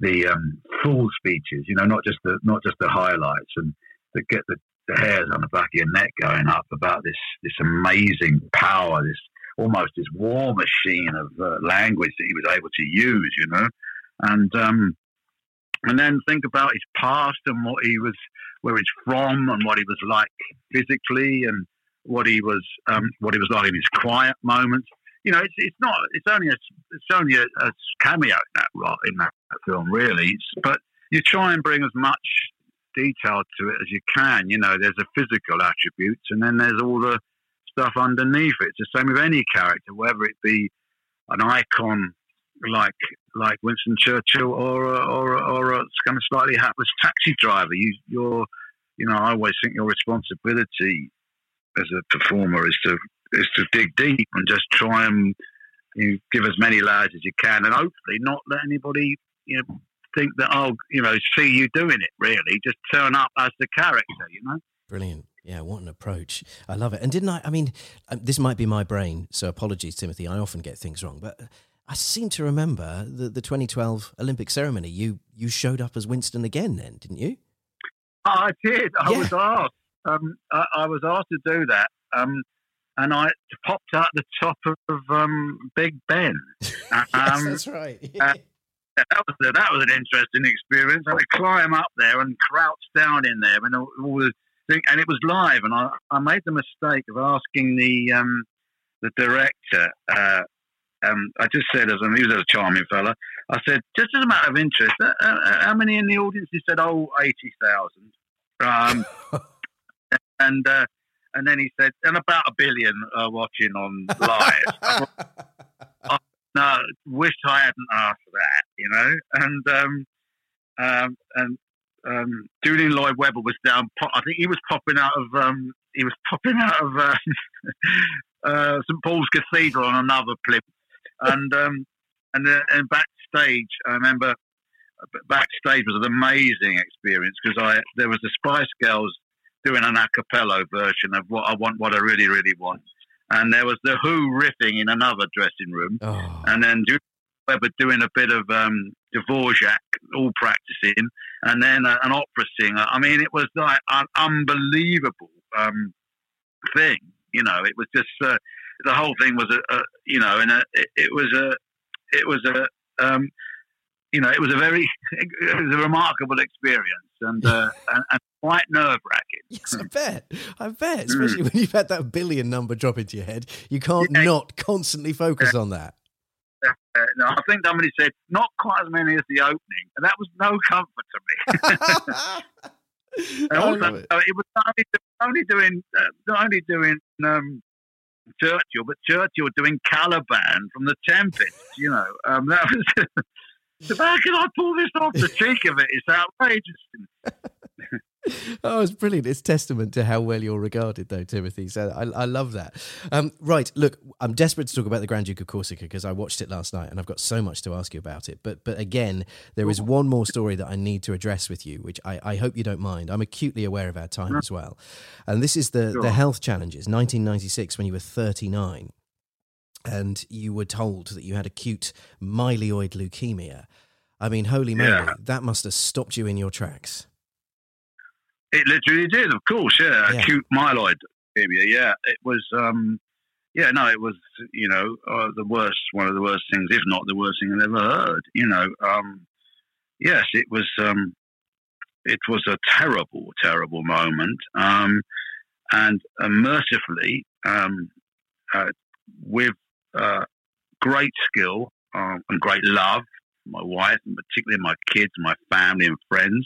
the um, full speeches, you know, not just the not just the highlights, and to get the, the hairs on the back of your neck going up about this this amazing power, this almost this war machine of uh, language that he was able to use, you know, and um, and then think about his past and what he was, where he's from, and what he was like physically, and what he was um, what he was like in his quiet moments you know, it's, it's not. It's only a it's only a, a cameo in that in that film, really. It's, but you try and bring as much detail to it as you can. You know, there's a physical attributes, and then there's all the stuff underneath it. It's the same with any character, whether it be an icon like like Winston Churchill or a, or a, or a kind of slightly hapless taxi driver. You you're you know, I always think your responsibility as a performer is to is to dig deep and just try and you know, give as many layers as you can, and hopefully not let anybody you know think that oh you know see you doing it. Really, just turn up as the character. You know. Brilliant. Yeah, what an approach. I love it. And didn't I? I mean, um, this might be my brain, so apologies, Timothy. I often get things wrong, but I seem to remember the, the 2012 Olympic ceremony. You you showed up as Winston again, then, didn't you? I did. I yeah. was asked. Um, I, I, was asked to do that. Um, and I popped out the top of um, Big Ben. <laughs> yes, um, that's right. uh, that was a, that was an interesting experience. I had to climb up there and crouch down in there, and all, all the thing, and it was live. And I, I made the mistake of asking the um, the director. Uh, um, I just said, as I mean, he was a charming fella, I said, just as a matter of interest, uh, uh, how many in the audience? He said, oh, 80,000. Um, <laughs> and uh, and then he said, and about a billion are watching on live. <laughs> I, no, wish I hadn't asked that, you know. And um, um, and Julian Lloyd Webber was down. I think he was popping out of um, he was popping out of um, uh, <laughs> St Paul's Cathedral on another clip, and um, and uh, and backstage, I remember uh, backstage was an amazing experience because I there was the Spice Girls doing an a cappella version of what I want, what I really, really want. And there was the Who riffing in another dressing room, oh. and then Webber doing a bit of um, Dvorak, all practicing, and then uh, an opera singer. I mean, it was like an unbelievable um, thing. You know, it was just uh, the whole thing was a, a you know, and a, it, it, was a it was a um, you know, it was a very <laughs> it was a remarkable experience, and uh, <laughs> and, and quite nerve wracking. Yes, I bet. I bet. Especially mm. when you've had that billion number drop into your head, you can't yeah. not constantly focus yeah. on that. Uh, no, I think somebody said not quite as many as the opening, and that was no comfort to me. <laughs> and also, it. it was only, only doing uh, not only doing um, Churchill, but Churchill doing Caliban from The Tempest. You know, um, that was <laughs> how can I pull this off? The <laughs> cheek of it is outrageous. Oh, it's brilliant. It's testament to how well you're regarded, though, Timothy. So I, I love that. Um, right. Look, I'm desperate to talk about the Grand Duke of Corsica because I watched it last night and I've got so much to ask you about it. But but again, there is one more story that I need to address with you, which I, I hope you don't mind. I'm acutely aware of our time as well. And this is the, Sure. the health challenges, 1996, when you were 39 and you were told that you had acute myeloid leukemia. I mean, holy moly, that must have stopped you in your tracks. It literally did, of course, yeah. Yeah. Acute myeloid leukemia, yeah. It was, um, yeah, no, it was, you know, uh, the worst, one of the worst things, if not the worst thing I've ever heard. You know, um, yes, it was, um, it was a terrible, terrible moment. Um, and uh, mercifully, um, uh, with uh, great skill um, and great love, my wife, and particularly my kids, my family, and friends,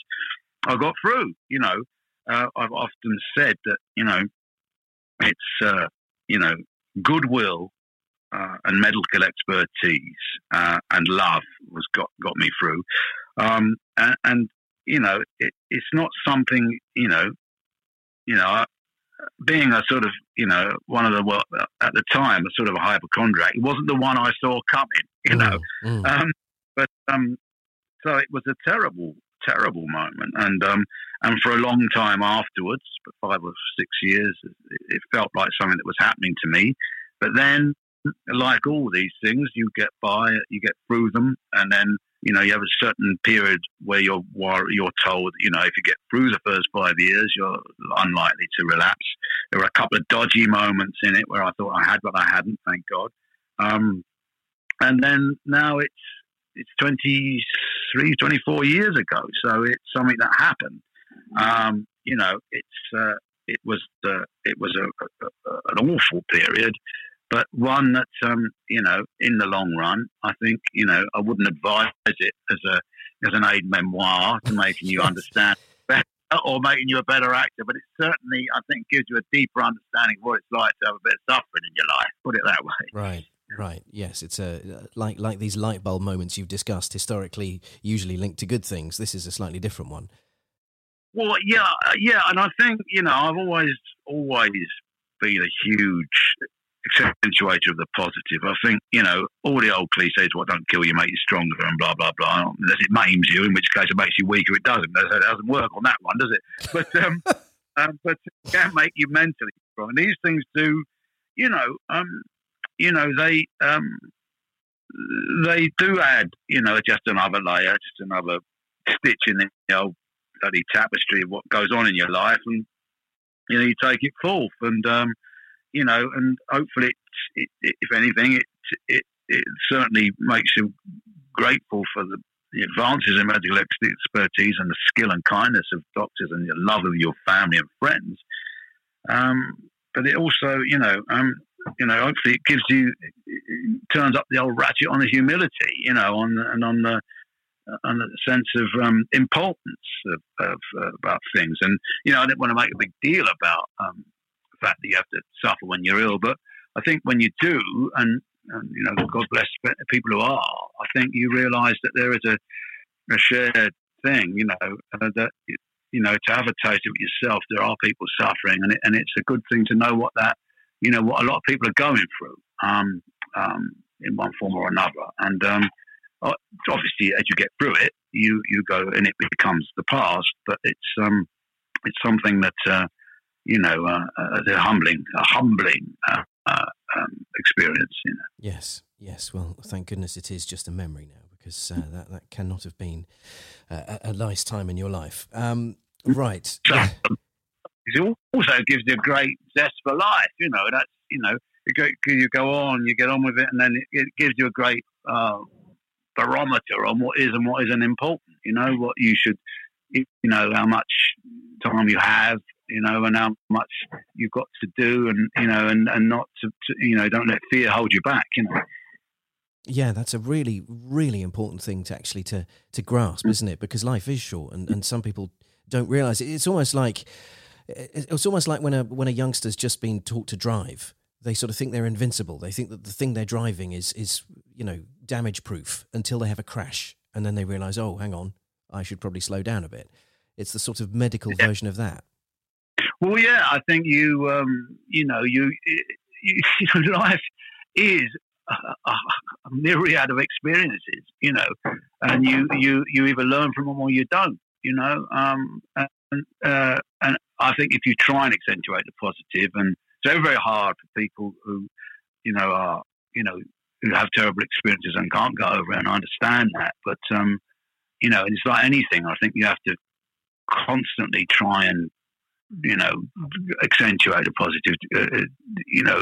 I got through. You know, uh, I've often said that you know it's uh, you know goodwill uh, and medical expertise uh, and love was got got me through, um, and, and you know it, it's not something you know you know. I, being a sort of, you know, one of the well, at the time, a sort of a hypochondriac, it wasn't the one I saw coming, you know. Mm, mm. Um, but um, so it was a terrible, terrible moment, and um, and for a long time afterwards, five or six years, it, it felt like something that was happening to me. But then, like all these things, you get by, you get through them, and then you know you have a certain period where you're you're told, you know, if you get through the first five years, you're unlikely to relapse. There were a couple of dodgy moments in it where I thought I had, but I hadn't, thank God. Um, and then now it's it's 23, 24 years ago. So it's something that happened. Um, you know, it's uh, it was uh, it was a, a, a, an awful period, but one that um, you know, in the long run, I think you know, I wouldn't advise it as a as an aid memoir to making you <laughs> understand better or making you a better actor. But it certainly, I think, gives you a deeper understanding of what it's like to have a bit of suffering in your life. Put it that way. Right, right. Yes, it's a like like these light bulb moments you've discussed historically, usually linked to good things. This is a slightly different one. Well, yeah, uh, yeah, and I think you know I've always always been a huge accentuator of the positive. I think you know all the old cliches, "What don't kill you make you stronger," and blah blah blah. Unless it maims you, in which case it makes you weaker. It doesn't. It doesn't work on that one, does it? But um, <laughs> um but it can make you mentally strong. And these things do, you know, um, you know they um, they do add, you know, just another layer, just another stitch in the old bloody tapestry of what goes on in your life, and you know you take it forth, and um, you know, and hopefully, it, it, if anything, it, it it certainly makes you grateful for the, the advances in medical expertise and the skill and kindness of doctors and the love of your family and friends. Um, but it also, you know, um, you know, hopefully it gives you, turns up the old ratchet on the humility, you know, on the, and on the and a sense of um, importance of, of uh, about things. And you know, I didn't want to make a big deal about um, the fact that you have to suffer when you're ill, but I think when you do, and, and you know, God bless people who are, I think you realise that there is a, a shared thing. You know, uh, that you know to have a taste of it yourself. There are people suffering, and it, and it's a good thing to know what that you know what a lot of people are going through um, um, in one form or another. And um, obviously, as you get through it, you you go and it becomes the past. But it's um, it's something that uh, you know uh, uh, a humbling, a humbling uh, uh, um, experience. You know. Yes, yes. Well, thank goodness it is just a memory now because uh, that that cannot have been uh, a, a nice time in your life. Um, right. <laughs> It also gives you a great zest for life. You know, that's you know, you go, you go on, you get on with it, and then it, it gives you a great uh, barometer on what is and what isn't important. You know, what you should, you know, how much time you have, you know, and how much you've got to do, and you know, and and not to, to you know, don't let fear hold you back. You know. Yeah, that's a really, really important thing to actually to to grasp, isn't it? Because life is short, and, and some people don't realize it. It's almost like it's almost like when a when a youngster's just been taught to drive, they sort of think they're invincible. They think that the thing they're driving is is you know damage proof until they have a crash, and then they realise, oh, hang on, I should probably slow down a bit. It's the sort of medical Yeah. version of that. Well, yeah, I think you, um, you know, you, <laughs> you, you know, life is a, a, myriad of experiences, you know, and you, you, you either learn from them or you don't, you know. Um, and, uh, and I think if you try and accentuate the positive, and it's very, very hard for people who, you know, are, you know, who have terrible experiences and can't get over it, and I understand that. But, um, you know, it's like anything. I think you have to constantly try and you know, accentuate the positive, uh, you know,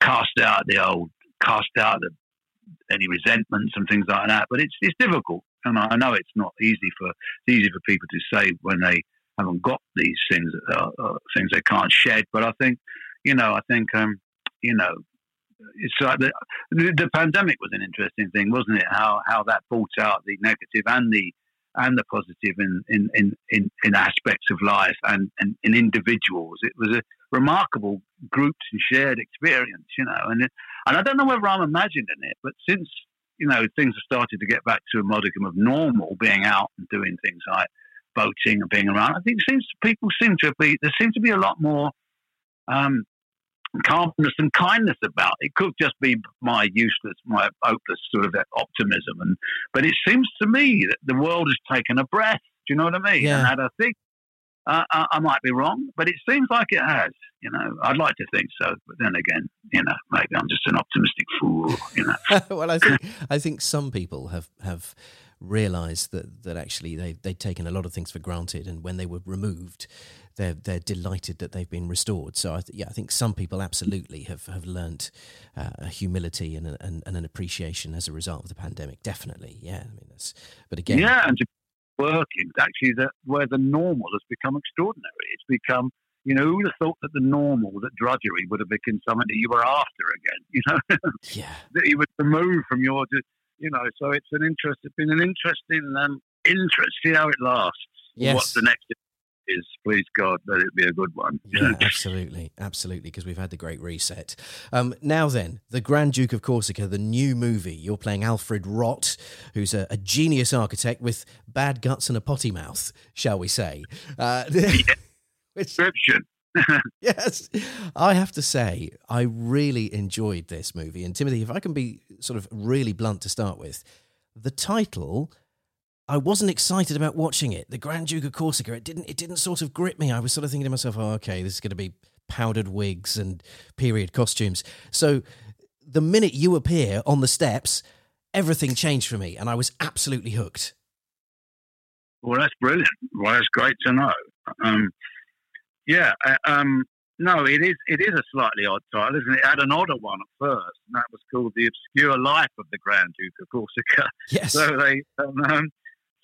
cast out the old, cast out the, any resentments and things like that. But it's it's difficult, and I know it's not easy for it's easy for people to say when they haven't got these things, uh, uh, things they can't shed. But I think, you know, I think, um, you know. It's like the, the the pandemic was an interesting thing, wasn't it? How how that brought out the negative and the and the positive in, in, in, in, in aspects of life and, and in individuals. It was a remarkable groups and shared experience, you know. And it, and I don't know whether I'm imagining it, but since you know things have started to get back to a modicum of normal, being out and doing things like boating and being around, I think it seems people seem to be there seems to be a lot more. Um, calmness and kindness about it. Could just be my useless my hopeless sort of optimism and but it seems to me that the world has taken a breath. Do you know what i mean? Yeah. and had a think uh, I, I might be wrong but it seems like it has you know. I'd like to think so but then again you know maybe i'm just an optimistic fool you know. <laughs> Well, I think I think some people have have realised that that actually they they'd taken a lot of things for granted, and when they were removed, they're they're delighted that they've been restored. So I th- yeah, I think some people absolutely have have learnt uh, a humility and, a, and and an appreciation as a result of the pandemic. Definitely, yeah. I mean, that's but again, yeah and to working actually that where the normal has become extraordinary it's become you know, who would have thought that the normal, that drudgery would have become something that you were after again? You know, <laughs> yeah. that you would remove from your, you know. So it's an interest. It's been an interesting um, interest. See how it lasts. Yes. What the next is, please God, let it be a good one. Yeah, <laughs> absolutely, absolutely, because we've had the great reset. Um, now then, the Grand Duke of Corsica, the new movie. You're playing Alfred Rott, who's a, a genius architect with bad guts and a potty mouth, shall we say? Uh, <laughs> which, Description. <laughs> yes, I have to say, I really enjoyed this movie. And Timothy, if I can be sort of really blunt to start with, the title. I wasn't excited about watching it. The Grand Duke of Corsica. It didn't. It didn't sort of grip me. I was sort of thinking to myself, "Oh, okay, this is going to be powdered wigs and period costumes." So, the minute you appear on the steps, everything changed for me, and I was absolutely hooked. Well, that's brilliant. Well, that's great to know. Um, yeah. uh, Um, no, it is. It is a slightly odd title, isn't it? It had an odder one at first, and that was called "The Obscure Life of the Grand Duke of Corsica." Yes. So they, um,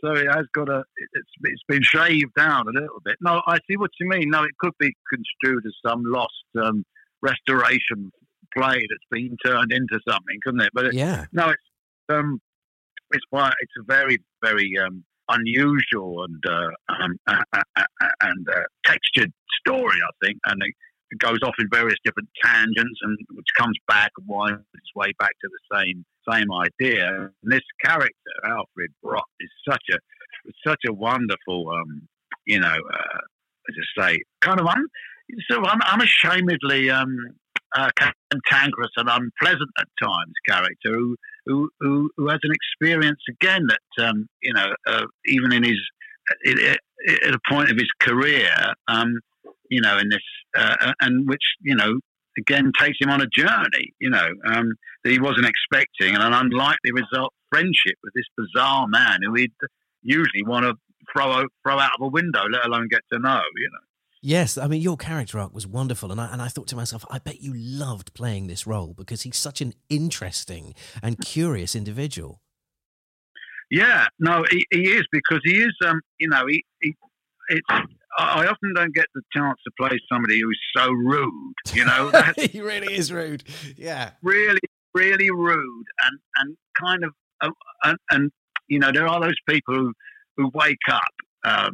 so it has got a. It's it's been shaved down a little bit. No, I see what you mean. No, it could be construed as some lost um, restoration play that's been turned into something, couldn't it? But it, yeah. no, it's um, it's quite. It's a very very um, unusual and uh, um, and uh, textured story, I think, and it, goes off in various different tangents, and which comes back and winds its way back to the same same idea. And this character, Alfred Brock, is such a such a wonderful, um, you know, uh, as I say, kind of un, sort of un, unashamedly um, uh, cantankerous and unpleasant at times character who who, who, who has an experience again that um, you know uh, even in his at, a point of his career um, you know in this uh, and which you know again takes him on a journey you know um, that he wasn't expecting and an unlikely result friendship with this bizarre man who he'd usually want to throw throw out of a window let alone get to know you know Yes, I mean your character arc was wonderful, and I and I thought to myself, I bet you loved playing this role because he's such an interesting and curious individual. Yeah, no, he, he is because he is. Um, you know, he, he it's. I often don't get the chance to play somebody who's so rude. You know, <laughs> he really is rude. Yeah, really, really rude and and kind of uh, and, and you know there are those people who who wake up um,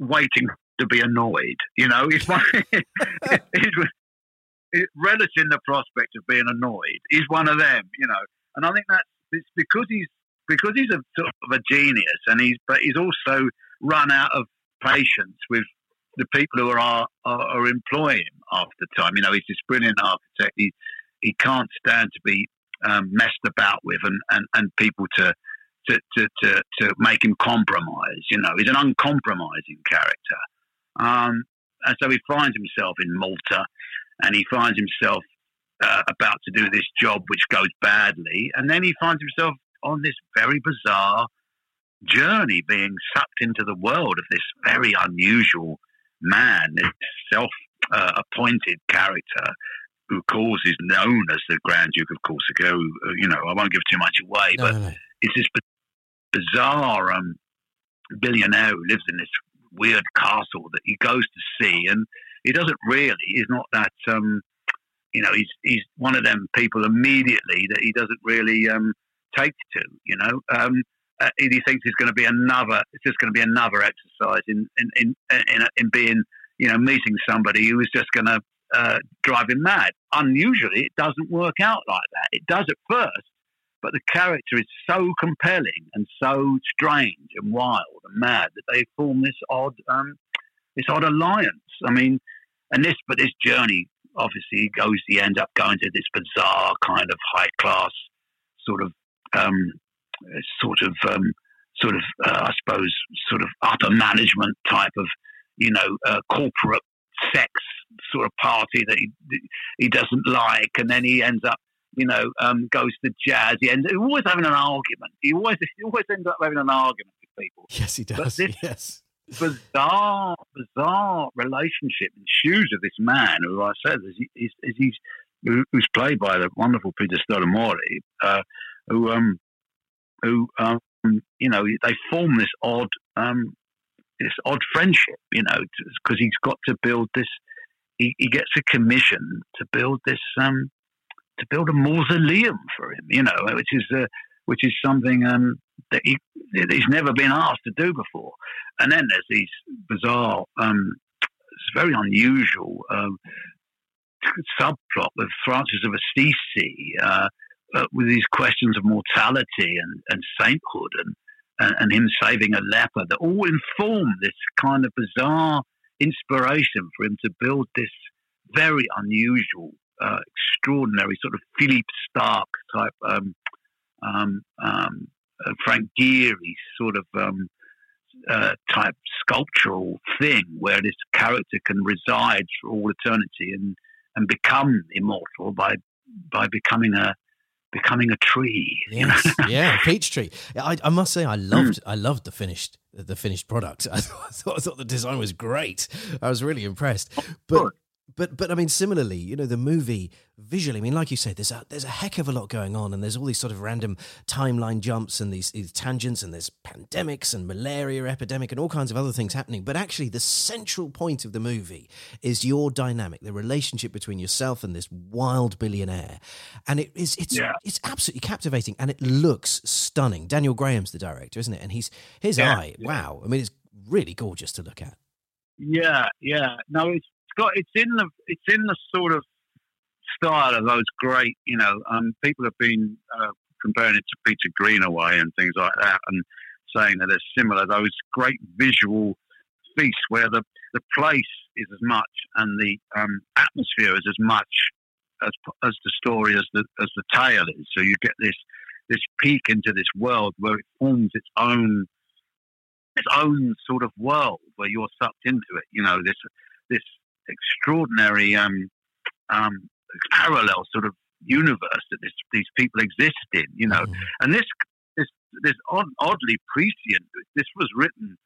waiting to be annoyed. You know, he's one. <laughs> <laughs> he's relishing the prospect of being annoyed. He's one of them. You know, and I think that's it's because he's because he's a sort of a genius, and he's but he's also run out of patience with the people who are are, are employing him after time. You know, he's this brilliant architect. He he can't stand to be um, messed about with and, and, and people to, to, to, to, to make him compromise. You know, he's an uncompromising character. Um, and so he finds himself in Malta and he finds himself uh, about to do this job which goes badly. And then he finds himself on this very bizarre journey being sucked into the world of this very unusual man, this self uh, appointed character who, of course, is known as the Grand Duke of Corsica. Who, you know, I won't give too much away, No, but no, no. it's this bizarre um, billionaire who lives in this weird castle that he goes to see, and he doesn't really. He's not that. Um, you know, he's he's one of them people immediately that he doesn't really um, take to. You know, um, uh, he thinks it's going to be another. It's just going to be another exercise in in in in, in being you know meeting somebody who is just going to uh, drive him mad. Unusually, it doesn't work out like that. It does at first, but the character is so compelling and so strange and wild and mad that they form this odd, um, this odd alliance. I mean, and this, but this journey obviously goes. He ends up going to this bizarre kind of high class sort of, um, sort of, um, sort of, uh, I suppose, sort of upper management type of, you know, uh, corporate sex sort of party that he he doesn't like, and then he ends up, you know, um, goes to jazz. He ends he's always having an argument. He always he always ends up having an argument with people. Yes, he does. yes. Bizarre, bizarre relationship and shoes of this man who I said is, is, is he's who's played by the wonderful Peter Stormare, uh, who um who um you know they form this odd um this odd friendship, you know, because he's got to build this. He, he gets a commission to build this, um, to build a mausoleum for him, you know, which is uh, which is something um, that he he's never been asked to do before. And then there's these bizarre, um, it's very unusual um, subplot with Francis of Assisi, uh, uh, with these questions of mortality and, and sainthood and and, and him saving a leper that all inform this kind of bizarre inspiration for him to build this very unusual, uh, extraordinary sort of Philippe Starck type, um, um, um, uh, Frank Gehry sort of um, uh, type sculptural thing where this character can reside for all eternity and, and become immortal by by becoming a becoming a tree. Yes, <laughs> yeah, a peach tree. I, I must say, I loved, I loved the finished, the finished product. <laughs> I thought, I thought, the design was great. I was really impressed. But. But, but I mean, similarly, you know, the movie visually. I mean, like you say, there's a there's a heck of a lot going on, and there's all these sort of random timeline jumps and these, these tangents, and there's pandemics and malaria epidemic and all kinds of other things happening. But actually, the central point of the movie is your dynamic, the relationship between yourself and this wild billionaire, and it is it's Yeah. it's absolutely captivating, and it looks stunning. Daniel Graham's the director, isn't it? And he's his Yeah, eye, yeah. wow! I mean, it's really gorgeous to look at. Yeah, yeah. No, it's got it's in the it's in the sort of style of those great, you know, um, people have been uh, comparing it to Peter Greenaway and things like that, and saying that they're similar. Those great visual feasts where the the place is as much and the um, atmosphere is as much as as the story as the as the tale is. So you get this this peek into this world where it forms its own its own sort of world where you're sucked into it. You know, this this extraordinary um, um, parallel sort of universe that this, these people exist in. You know, Mm. and this this this odd, oddly prescient. This was written,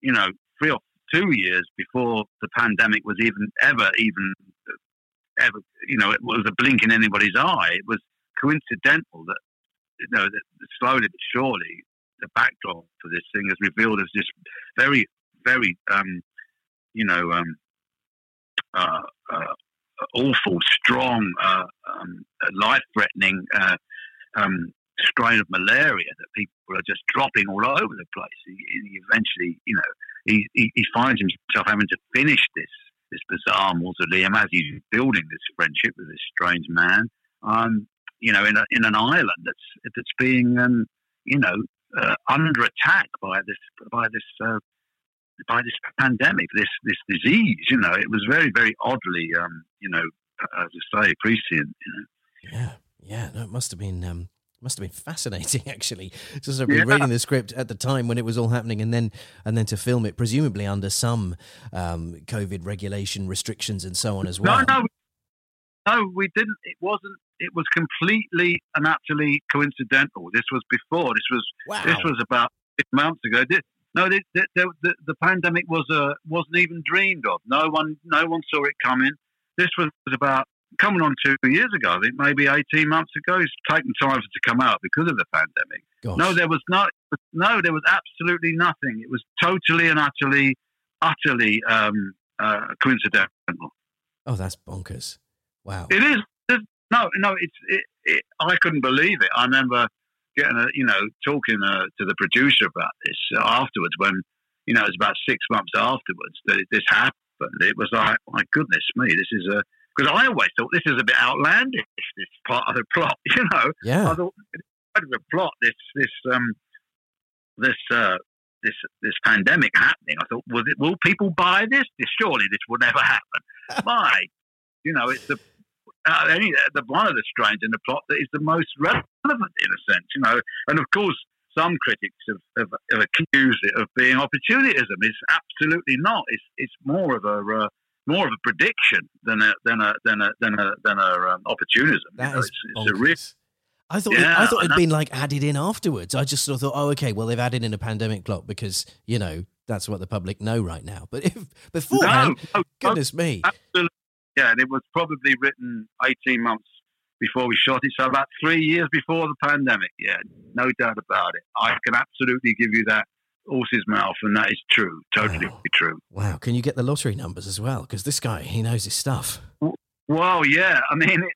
you know, three or two years before the pandemic was even ever even ever. You know, it was a blink in anybody's eye. It was coincidental that you know that slowly but surely the backdrop for this thing is revealed as this very very um, you know um, awful, strong, uh, um, life threatening uh, um, strain of malaria that people are just dropping all over the place. He, he eventually, you know, he, he, he finds himself having to finish this this bizarre mausoleum as he's building this friendship with this strange man. Um, you know, in a, in an island that's that's being um, you know, uh, under attack by this by this uh, by this pandemic, this this disease. You know, it was very very oddly, um, you know, as I say, prescient. You know. Yeah, yeah. No, it must have been. Um, must have been fascinating, <laughs> actually. Just yeah. reading the script at the time when it was all happening, and then and then to film it, presumably under some um, COVID regulation restrictions and so on as well. No, no, no, we didn't. It wasn't. It was completely and utterly coincidental. This was before. This was. Wow. This was about six months ago. This, no, the, the, the, the pandemic was uh, wasn't even dreamed of. No one, no one saw it coming. This was about coming on two years ago. I think maybe eighteen months ago. It's taken time for it to come out because of the pandemic. Gosh. No, there was no, no, there was absolutely nothing. It was totally and utterly, utterly um, uh, coincidental. Oh, that's bonkers! Wow. It is. No, no, it's. It, it, I couldn't believe it. I remember getting a, you know, talking uh, to the producer about this afterwards when, you know, it was about six months afterwards that this happened. It was like, my goodness me, this is a because I always thought this is a bit outlandish. This part of the plot, <laughs> you know. Yeah. I thought part of the plot, this this um this uh this this pandemic happening. I thought, was it? Will people buy this? this surely this will never happen. <laughs> My, you know, it's the uh, any the one of the strange in the plot that is the most relevant in a sense, you know. And of course, some critics have, have, have accused it of being opportunism. It's absolutely not. It's it's more of a uh, more of a prediction than a than a than a than a than a um, opportunism. That you know, is it's, it's a real. I thought yeah, it, I thought it'd been like added in afterwards. I just sort of thought, oh, okay, well they've added in a pandemic plot because you know that's what the public know right now. But if beforehand, no, no, goodness no, me, absolutely. Yeah, and it was probably written eighteen months before we shot it, so about three years before the pandemic. Yeah, no doubt about it. I can absolutely give you that horse's mouth, and that is true, totally wow. true. Wow! Can you get the lottery numbers as well? Because this guy, he knows his stuff. Well, yeah. I mean, it's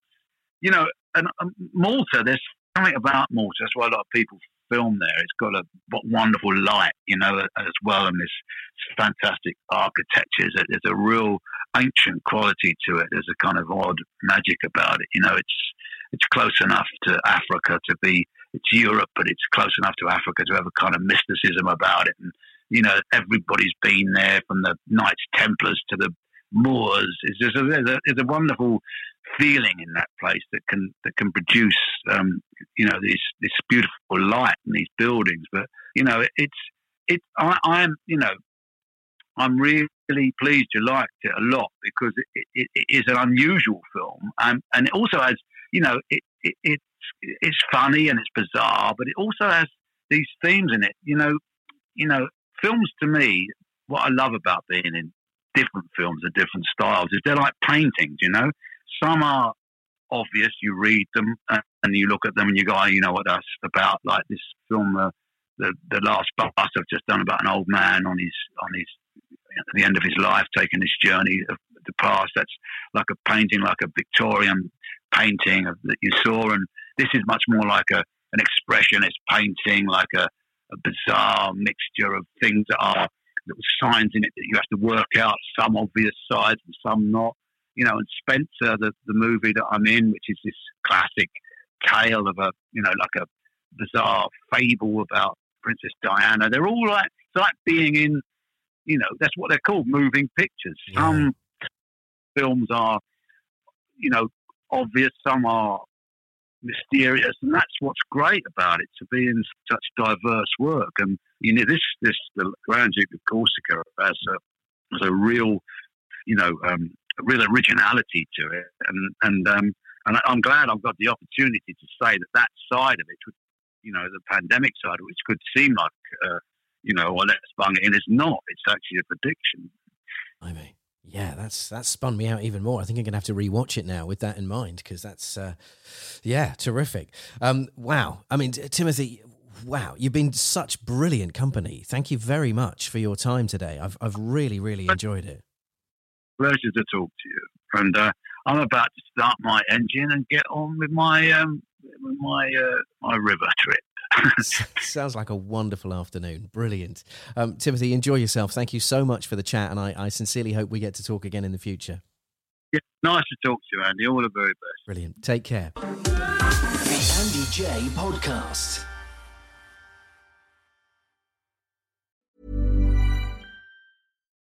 you know, and um, Malta. There's something about Malta. That's why a lot of people film there. It's got a wonderful light, you know, as well, and this fantastic architecture. There's a real ancient quality to it. There's a kind of odd magic about it. You know, it's it's close enough to Africa to be it's Europe, but it's close enough to Africa to have a kind of mysticism about it. And you know, everybody's been there from the Knights Templars to the Moors. It's just a, there's, a, there's a wonderful feeling in that place that can that can produce um, you know this this beautiful light and these buildings. But you know, it's it. I, I'm you know, I'm really pleased you liked it a lot because it, it, it is an unusual film, and and it also has you know it, it it's it's funny and it's bizarre, but it also has these themes in it. You know, you know, films to me, what I love about being in different films and different styles is they're like paintings. You know, some are obvious. You read them and you look at them and you go, oh, you know what that's about. Like this film, uh, the the last bus I've just done about an old man on his on his at the end of his life taking this journey of the past. That's like a painting, like a Victorian painting of, that you saw, and this is much more like a an expressionist painting, like a, a bizarre mixture of things that are little signs in it that you have to work out, some obvious sides and some not. You know, and Spencer, the, the movie that I'm in, which is this classic tale of a, you know, like a bizarre fable about Princess Diana. They're all like, it's like being in, you know, that's what they're called, moving pictures. Yeah. Some films are, you know, obvious, some are mysterious, and that's what's great about it to be in such diverse work. And you know, this this the Grand Duke of Corsica has a has a real, you know, um, real originality to it, and and um, and I'm glad I've got the opportunity to say that that side of it, you know, the pandemic side, which could seem like, uh, you know, well, let's bung it in, is not. It's actually a prediction. I mean. Yeah, that's that's spun me out even more. I think I'm gonna have to rewatch it now with that in mind because that's, uh, yeah, terrific. Um, wow, I mean, Timothy, wow, you've been such brilliant company. Thank you very much for your time today. I've I've really really enjoyed it. Pleasure to talk to you, and uh, I'm about to start my engine and get on with my um, with my uh, my river trip. <laughs> Sounds like a wonderful afternoon. Brilliant. Um, Timothy, enjoy yourself. Thank you so much for the chat, and I, I sincerely hope we get to talk again in the future. Yeah, nice to talk to you, Andy. All the very best. Brilliant. Take care. The Andy Jaye Podcast.